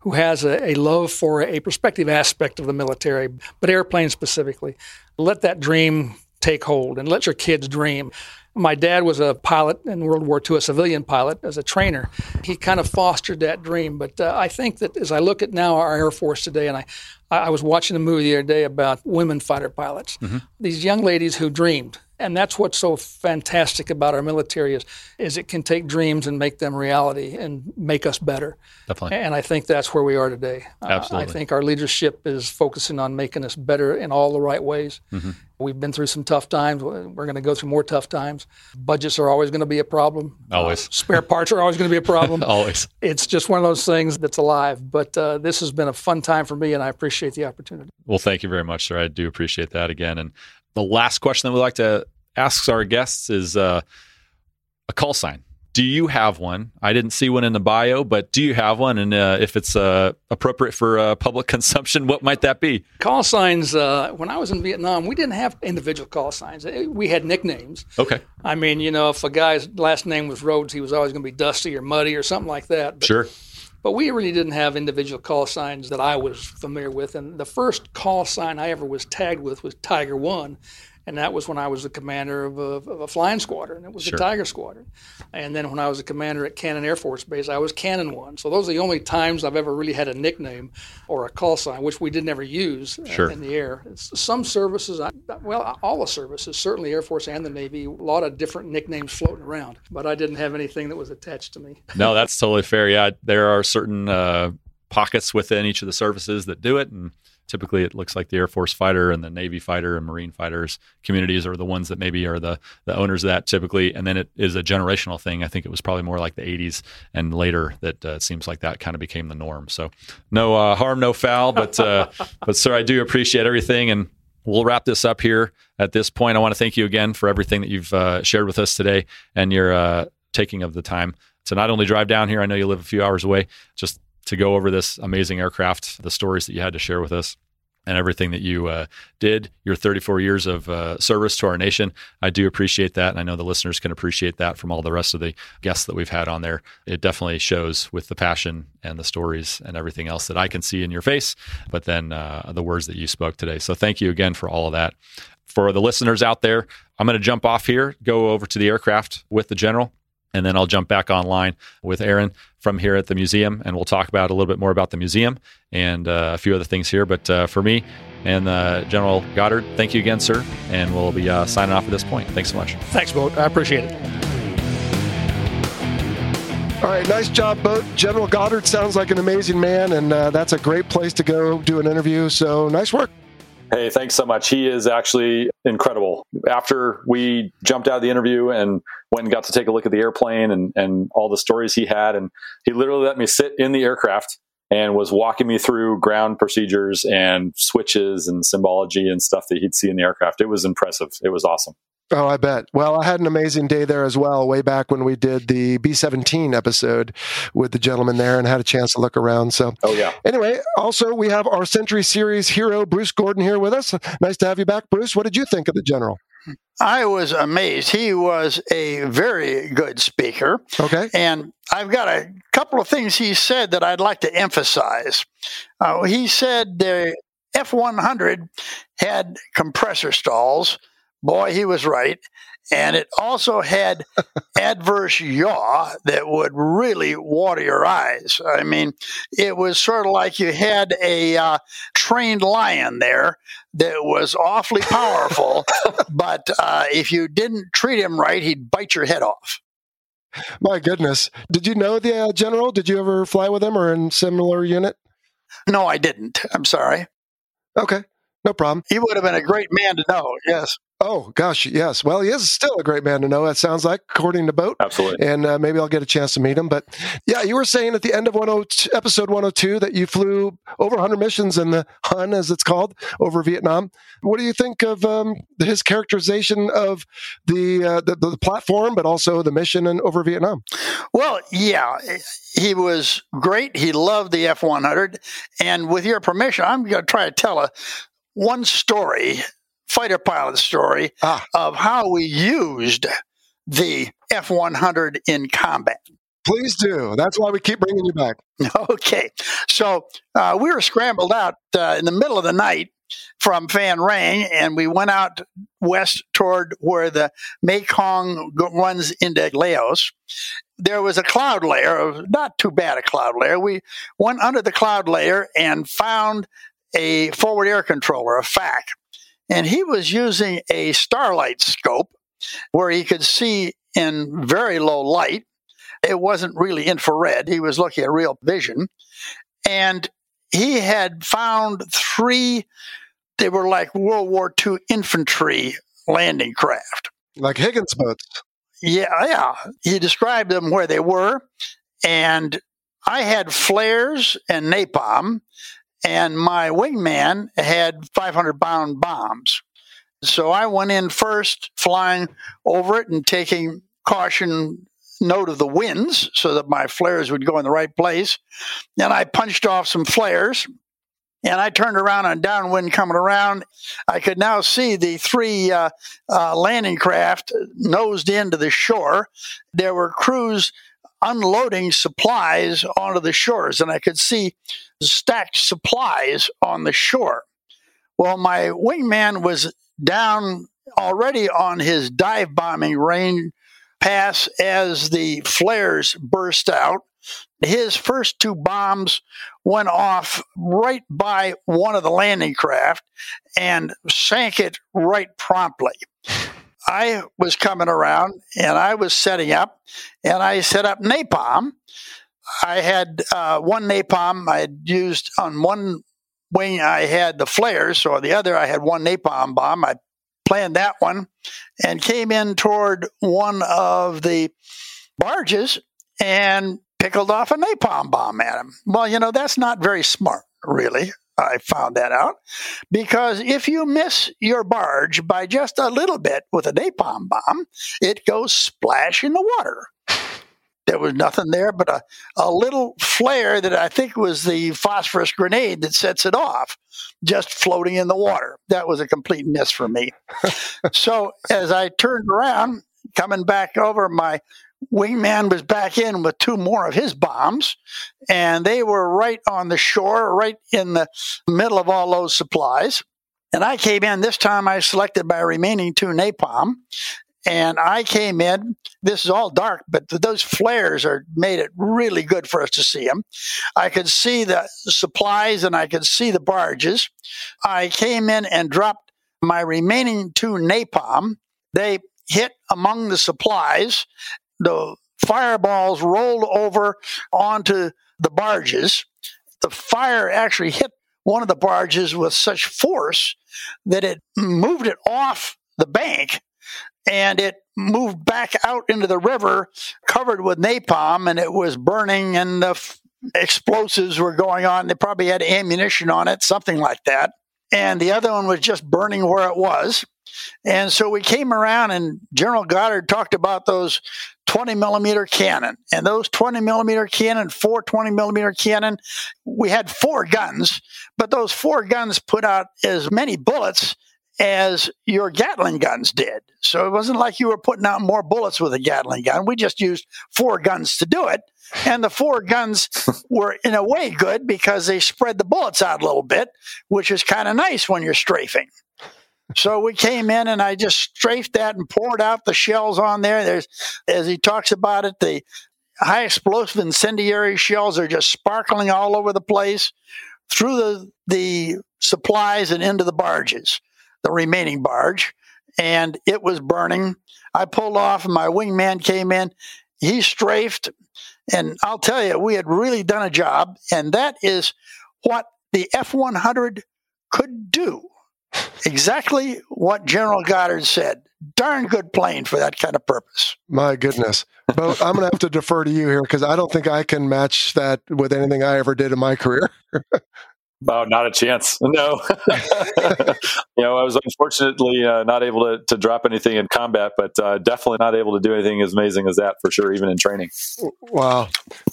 who has a, a, love for a prospective aspect of the military, but airplanes specifically, let that dream take hold and let your kids dream. My dad was a pilot in World War II, a civilian pilot as a trainer. He kind of fostered that dream. But uh, I think that as I look at now our Air Force today, and I, I was watching a movie the other day about women fighter pilots, mm-hmm. these young ladies who dreamed and that's what's so fantastic about our military is is it can take dreams and make them reality and make us better. Definitely. And I think that's where we are today. Absolutely. Uh, I think our leadership is focusing on making us better in all the right ways. Mm-hmm. We've been through some tough times. We're going to go through more tough times. Budgets are always going to be a problem. Always. Uh, spare parts are always going to be a problem. always. It's just one of those things that's alive. But uh, this has been a fun time for me, and I appreciate the opportunity. Well, thank you very much, sir. I do appreciate that again. And the last question that we like to ask our guests is uh, a call sign. Do you have one? I didn't see one in the bio, but do you have one? And uh, if it's uh, appropriate for uh, public consumption, what might that be? Call signs. Uh, when I was in Vietnam, we didn't have individual call signs. We had nicknames. Okay. I mean, you know, if a guy's last name was Rhodes, he was always going to be Dusty or Muddy or something like that. But, sure. But we really didn't have individual call signs that I was familiar with. And the first call sign I ever was tagged with was Tiger One and that was when I was the commander of a, of a flying squadron. It was sure. the Tiger Squadron. And then when I was a commander at Cannon Air Force Base, I was Cannon One. So those are the only times I've ever really had a nickname or a call sign, which we did never use sure. in the air. Some services, well, all the services, certainly Air Force and the Navy, a lot of different nicknames floating around, but I didn't have anything that was attached to me. no, that's totally fair. Yeah, there are certain uh, pockets within each of the services that do it, and typically it looks like the Air Force fighter and the Navy fighter and Marine fighters communities are the ones that maybe are the the owners of that typically. And then it is a generational thing. I think it was probably more like the 80s and later that uh, seems like that kind of became the norm. So no uh, harm, no foul. But uh, but sir, I do appreciate everything and. We'll wrap this up here at this point. I want to thank you again for everything that you've uh, shared with us today and your uh, taking of the time to not only drive down here. I know you live a few hours away. Just to go over this amazing aircraft, the stories that you had to share with us and everything that you uh, did, your 34 years of uh, service to our nation. I do appreciate that. And I know the listeners can appreciate that from all the rest of the guests that we've had on there. It definitely shows with the passion and the stories and everything else that I can see in your face, but then uh, the words that you spoke today. So thank you again for all of that. For the listeners out there, I'm going to jump off here, go over to the aircraft with the general and then I'll jump back online with Aaron from here at the museum, and we'll talk about a little bit more about the museum and uh, a few other things here. But uh, for me and uh, General Goddard, thank you again, sir, and we'll be uh, signing off at this point. Thanks so much. Thanks, Boat. I appreciate it. All right, nice job, Boat. General Goddard sounds like an amazing man, and uh, that's a great place to go do an interview. So nice work. Hey, thanks so much. He is actually incredible. After we jumped out of the interview and went and got to take a look at the airplane and, and all the stories he had, and he literally let me sit in the aircraft and was walking me through ground procedures and switches and symbology and stuff that he'd see in the aircraft. It was impressive. It was awesome. Oh, I bet. Well, I had an amazing day there as well, way back when we did the B 17 episode with the gentleman there and had a chance to look around. So, oh, yeah. Anyway, also, we have our Century Series hero, Bruce Gordon, here with us. Nice to have you back, Bruce. What did you think of the general? I was amazed. He was a very good speaker. Okay. And I've got a couple of things he said that I'd like to emphasize. Uh, he said the F 100 had compressor stalls Boy, he was right. And it also had adverse yaw that would really water your eyes. I mean, it was sort of like you had a uh, trained lion there that was awfully powerful, but uh, if you didn't treat him right, he'd bite your head off. My goodness. Did you know the uh, general? Did you ever fly with him or in similar unit? No, I didn't. I'm sorry. Okay. No problem. He would have been a great man to know. Yes. Oh gosh, yes. Well, he is still a great man to know. It sounds like, according to Boat. Absolutely. And uh, maybe I'll get a chance to meet him. But yeah, you were saying at the end of 102, episode 102 that you flew over 100 missions in the Hun, as it's called, over Vietnam. What do you think of um, his characterization of the, uh, the the platform, but also the mission and over Vietnam? Well, yeah, he was great. He loved the F 100. And with your permission, I'm going to try to tell a one story fighter pilot story Ah. of how we used the F 100 in combat. Please do. That's why we keep bringing you back. Okay. So uh, we were scrambled out uh, in the middle of the night from Phan Rang, and we went out west toward where the Mekong runs into Laos. There was a cloud layer, not too bad a cloud layer. We went under the cloud layer and found a forward air controller, a FAC. And he was using a starlight scope where he could see in very low light. It wasn't really infrared. He was looking at real vision. And he had found three, they were like World War II infantry landing craft. Like Higgins boats. Yeah, yeah. He described them where they were. And I had flares and napalm, and my wingman had 500 pound bombs. So I went in first, flying over it and taking caution note of the winds so that my flares would go in the right place. Then I punched off some flares and I turned around on downwind coming around. I could now see the three uh, uh, landing craft nosed into the shore. There were crews unloading supplies onto the shores, and I could see stacked supplies on the shore. Well, my wingman was down already on his dive bombing range pass as the flares burst out. His first two bombs went off right by one of the landing craft and sank it right promptly. I was coming around and I was setting up and I set up napalm. I had uh, one napalm I had used on one wing, I had the flares, so on the other, I had one napalm bomb. I planned that one and came in toward one of the barges and pickled off a napalm bomb at him. Well, you know, that's not very smart, really. I found that out because if you miss your barge by just a little bit with a napalm bomb, it goes splash in the water. There was nothing there but a, a little flare that I think was the phosphorus grenade that sets it off, just floating in the water. That was a complete miss for me. so as I turned around, coming back over, my wingman was back in with two more of his bombs, and they were right on the shore, right in the middle of all those supplies. And I came in. This time I selected my remaining two napalm. And I came in. This is all dark, but those flares are made it really good for us to see them. I could see the supplies and I could see the barges. I came in and dropped my remaining two napalm. They hit among the supplies. The fireballs rolled over onto the barges. The fire actually hit one of the barges with such force that it moved it off the bank and it moved back out into the river covered with napalm and it was burning and the f- explosives were going on. They probably had ammunition on it, something like that. And the other one was just burning where it was. And so we came around and General Goddard talked about those 20 millimeter cannon and those 20 millimeter cannon, four 20 millimeter cannon. We had four guns, but those four guns put out as many bullets as your Gatling guns did. So it wasn't like you were putting out more bullets with a Gatling gun. We just used four guns to do it. And the four guns were in a way good because they spread the bullets out a little bit, which is kind of nice when you're strafing. So we came in and I just strafed that and poured out the shells on there. There's, as he talks about it, the high explosive incendiary shells are just sparkling all over the place through the, the supplies and into the barges, the remaining barge. And it was burning. I pulled off and my wingman came in. He strafed. And I'll tell you, we had really done a job. And that is what the F 100 could do. Exactly what General Goddard said. Darn good plane for that kind of purpose. My goodness. But I'm going to have to defer to you here because I don't think I can match that with anything I ever did in my career. Oh, not a chance. No. you know, I was unfortunately uh, not able to, to drop anything in combat, but uh, definitely not able to do anything as amazing as that for sure, even in training. Wow.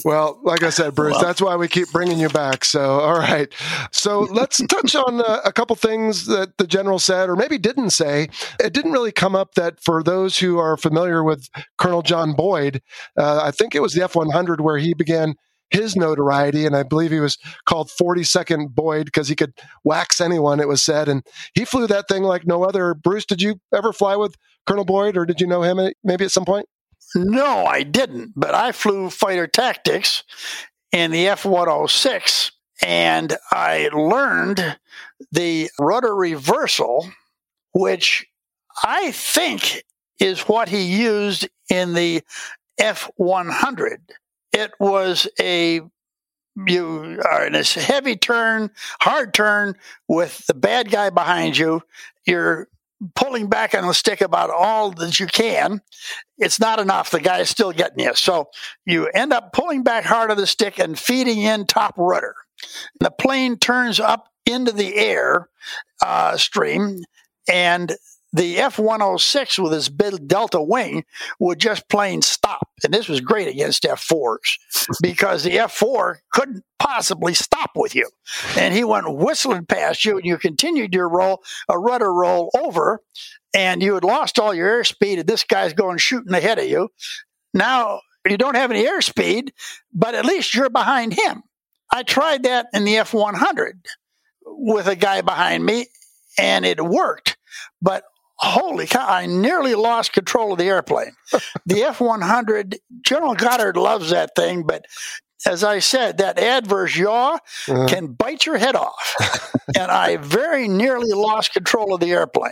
Well, like I said, Bruce, that's why we keep bringing you back. So, all right. So let's touch on uh, a couple things that the general said, or maybe didn't say. It didn't really come up that for those who are familiar with Colonel John Boyd, uh, I think it was the F 100 where he began his notoriety. And I believe he was called 40-Second Boyd because he could wax anyone, it was said. And he flew that thing like no other. Bruce, did you ever fly with Colonel Boyd or did you know him maybe at some point? No, I didn't. But I flew fighter tactics in the F 106 and I learned the rudder reversal, which I think is what he used in the F 100 it was a you are in this heavy turn, hard turn with the bad guy behind you. You're pulling back on the stick about all that you can. It's not enough. The guy is still getting you. So you end up pulling back hard on the stick and feeding in top rudder. The plane turns up into the air uh, stream and the F 106 with its big delta wing would just plain stop. And this was great against F 4s because the F 4 couldn't possibly stop with you. And he went whistling past you, and you continued your roll, a rudder roll over, and you had lost all your airspeed, and this guy's going shooting ahead of you. Now you don't have any airspeed, but at least you're behind him. I tried that in the F 100 with a guy behind me, and it worked. But holy cow, I nearly lost control of the airplane. the F 100, General Goddard loves that thing, but as I said, that adverse yaw uh-huh. can bite your head off. and I very nearly lost control of the airplane.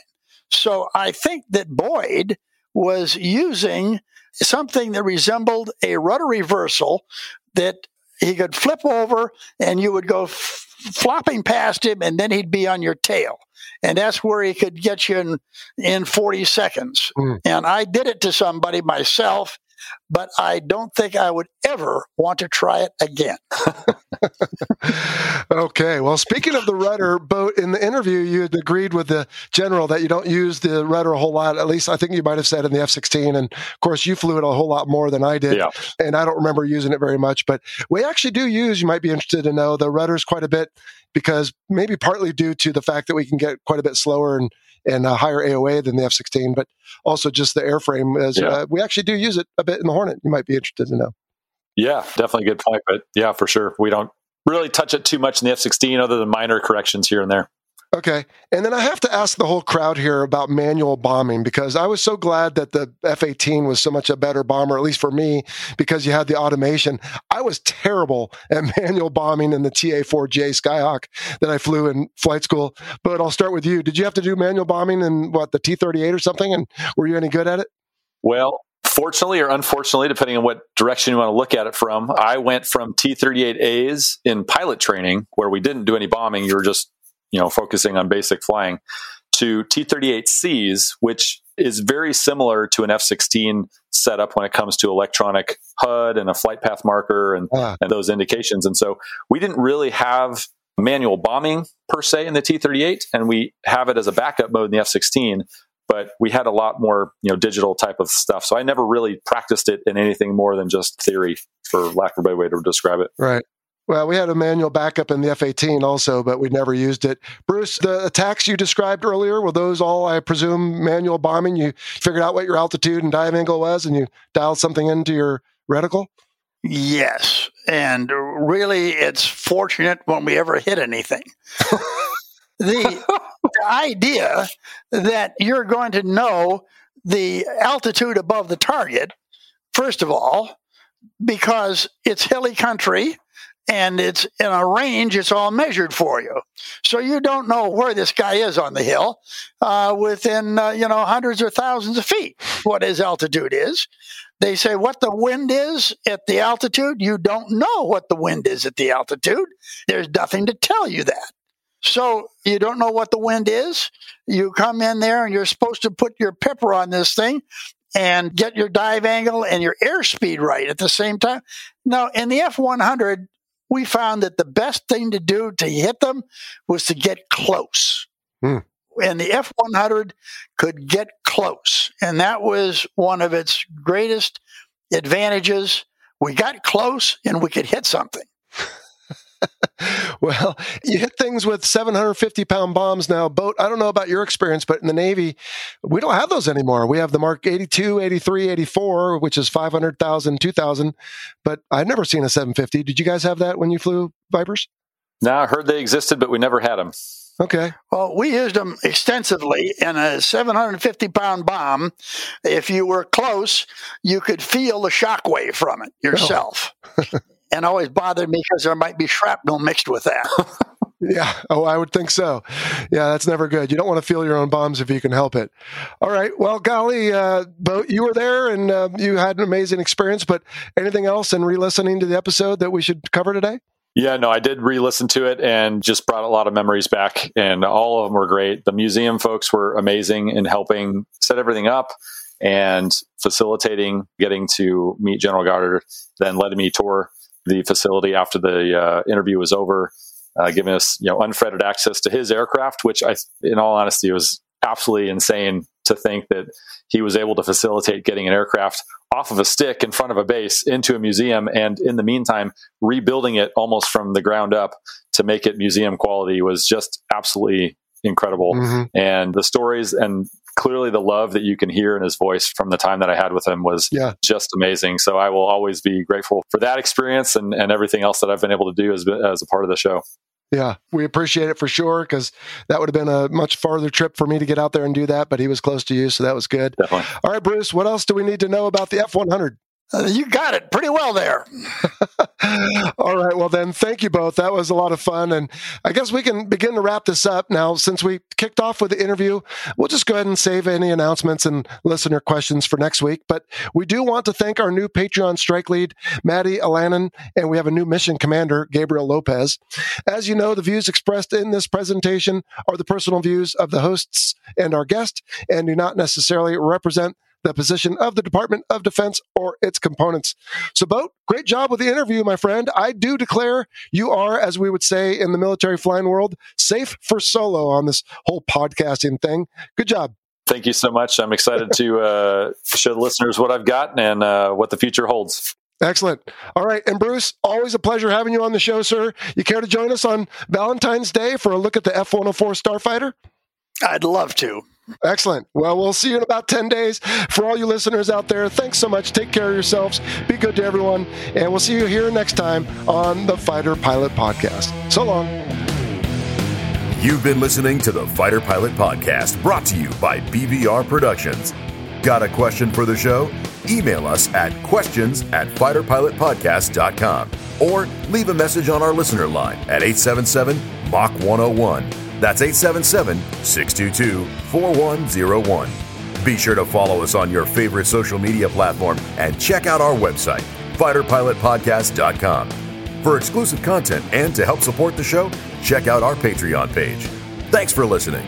So I think that Boyd was using something that resembled a rudder reversal that he could flip over and you would go f- flopping past him and then he'd be on your tail and that's where he could get you in in 40 seconds. Mm. And I did it to somebody myself, but I don't think I would ever want to try it again. okay. Well, speaking of the rudder boat, in the interview, you had agreed with the general that you don't use the rudder a whole lot. At least I think you might have said in the F 16. And of course, you flew it a whole lot more than I did. Yeah. And I don't remember using it very much. But we actually do use, you might be interested to know, the rudders quite a bit because maybe partly due to the fact that we can get quite a bit slower and and a higher AOA than the F-16, but also just the airframe. As yeah. uh, we actually do use it a bit in the Hornet. You might be interested to know. Yeah, definitely a good point. But yeah, for sure, we don't really touch it too much in the F-16, other than minor corrections here and there. Okay. And then I have to ask the whole crowd here about manual bombing because I was so glad that the F 18 was so much a better bomber, at least for me, because you had the automation. I was terrible at manual bombing in the TA 4J Skyhawk that I flew in flight school. But I'll start with you. Did you have to do manual bombing in what, the T 38 or something? And were you any good at it? Well, fortunately or unfortunately, depending on what direction you want to look at it from, I went from T 38As in pilot training, where we didn't do any bombing. You were just you know, focusing on basic flying, to T-38Cs, which is very similar to an F-16 setup when it comes to electronic HUD and a flight path marker and, ah. and those indications. And so we didn't really have manual bombing per se in the T-38, and we have it as a backup mode in the F-16. But we had a lot more, you know, digital type of stuff. So I never really practiced it in anything more than just theory, for lack of a better way to describe it. Right. Well, we had a manual backup in the F 18 also, but we never used it. Bruce, the attacks you described earlier, were those all, I presume, manual bombing? You figured out what your altitude and dive angle was and you dialed something into your reticle? Yes. And really, it's fortunate when we ever hit anything. the, the idea that you're going to know the altitude above the target, first of all, because it's hilly country and it's in a range, it's all measured for you. So you don't know where this guy is on the hill uh, within, uh, you know, hundreds or thousands of feet, what his altitude is. They say what the wind is at the altitude. You don't know what the wind is at the altitude. There's nothing to tell you that. So you don't know what the wind is. You come in there and you're supposed to put your pipper on this thing and get your dive angle and your airspeed right at the same time. Now, in the F 100, we found that the best thing to do to hit them was to get close. Hmm. And the F 100 could get close. And that was one of its greatest advantages. We got close and we could hit something. well, you hit things with 750 pound bombs now. Boat, I don't know about your experience, but in the Navy, we don't have those anymore. We have the Mark 82, 83, 84, which is 500,000, 2,000. But I've never seen a 750. Did you guys have that when you flew Vipers? No, I heard they existed, but we never had them. Okay. Well, we used them extensively in a 750 pound bomb. If you were close, you could feel the shock wave from it oh. yourself. Oh. and always bothered me because there might be shrapnel mixed with that. yeah. Oh, I would think so. Yeah, that's never good. You don't want to feel your own bombs if you can help it. All right. Well, golly, uh, Bo, you were there and uh, you had an amazing experience. But anything else in re-listening to the episode that we should cover today? Yeah, no, I did re-listen to it and just brought a lot of memories back, and all of them were great. The museum folks were amazing in helping set everything up and facilitating getting to meet General Goddard, then letting me tour the facility after the uh, interview was over, uh, giving us you know unfettered access to his aircraft, which I, in all honesty, was absolutely insane to think that he was able to facilitate getting an aircraft off of a stick in front of a base into a museum and in the meantime rebuilding it almost from the ground up to make it museum quality was just absolutely incredible mm-hmm. and the stories and clearly the love that you can hear in his voice from the time that I had with him was yeah. just amazing. So I will always be grateful for that experience and, and everything else that I've been able to do as, as a part of the show. Yeah, we appreciate it for sure because that would have been a much farther trip for me to get out there and do that, but he was close to you, so that was good. Definitely. All right, Bruce, what else do we need to know about the F 100? Uh, you got it pretty well there. All right. Well, then, thank you both. That was a lot of fun. And I guess we can begin to wrap this up now. Since we kicked off with the interview, we'll just go ahead and save any announcements and listener questions for next week. But we do want to thank our new Patreon strike lead, Maddie Alanin, and we have a new mission commander, Gabriel Lopez. As you know, the views expressed in this presentation are the personal views of the hosts and our guest and do not necessarily represent the position of the Department of Defense or its components. So, Boat, great job with the interview, my friend. I do declare you are, as we would say in the military flying world, safe for solo on this whole podcasting thing. Good job. Thank you so much. I'm excited to uh, show the listeners what I've got and uh, what the future holds. Excellent. All right. And Bruce, always a pleasure having you on the show, sir. You care to join us on Valentine's Day for a look at the F 104 Starfighter? I'd love to. Excellent. Well, we'll see you in about 10 days. For all you listeners out there, thanks so much. Take care of yourselves. Be good to everyone. And we'll see you here next time on the Fighter Pilot Podcast. So long. You've been listening to the Fighter Pilot Podcast, brought to you by BVR Productions. Got a question for the show? Email us at questions at fighterpilotpodcast.com or leave a message on our listener line at 877 Mach 101. That's 877 622 4101. Be sure to follow us on your favorite social media platform and check out our website, fighterpilotpodcast.com. For exclusive content and to help support the show, check out our Patreon page. Thanks for listening.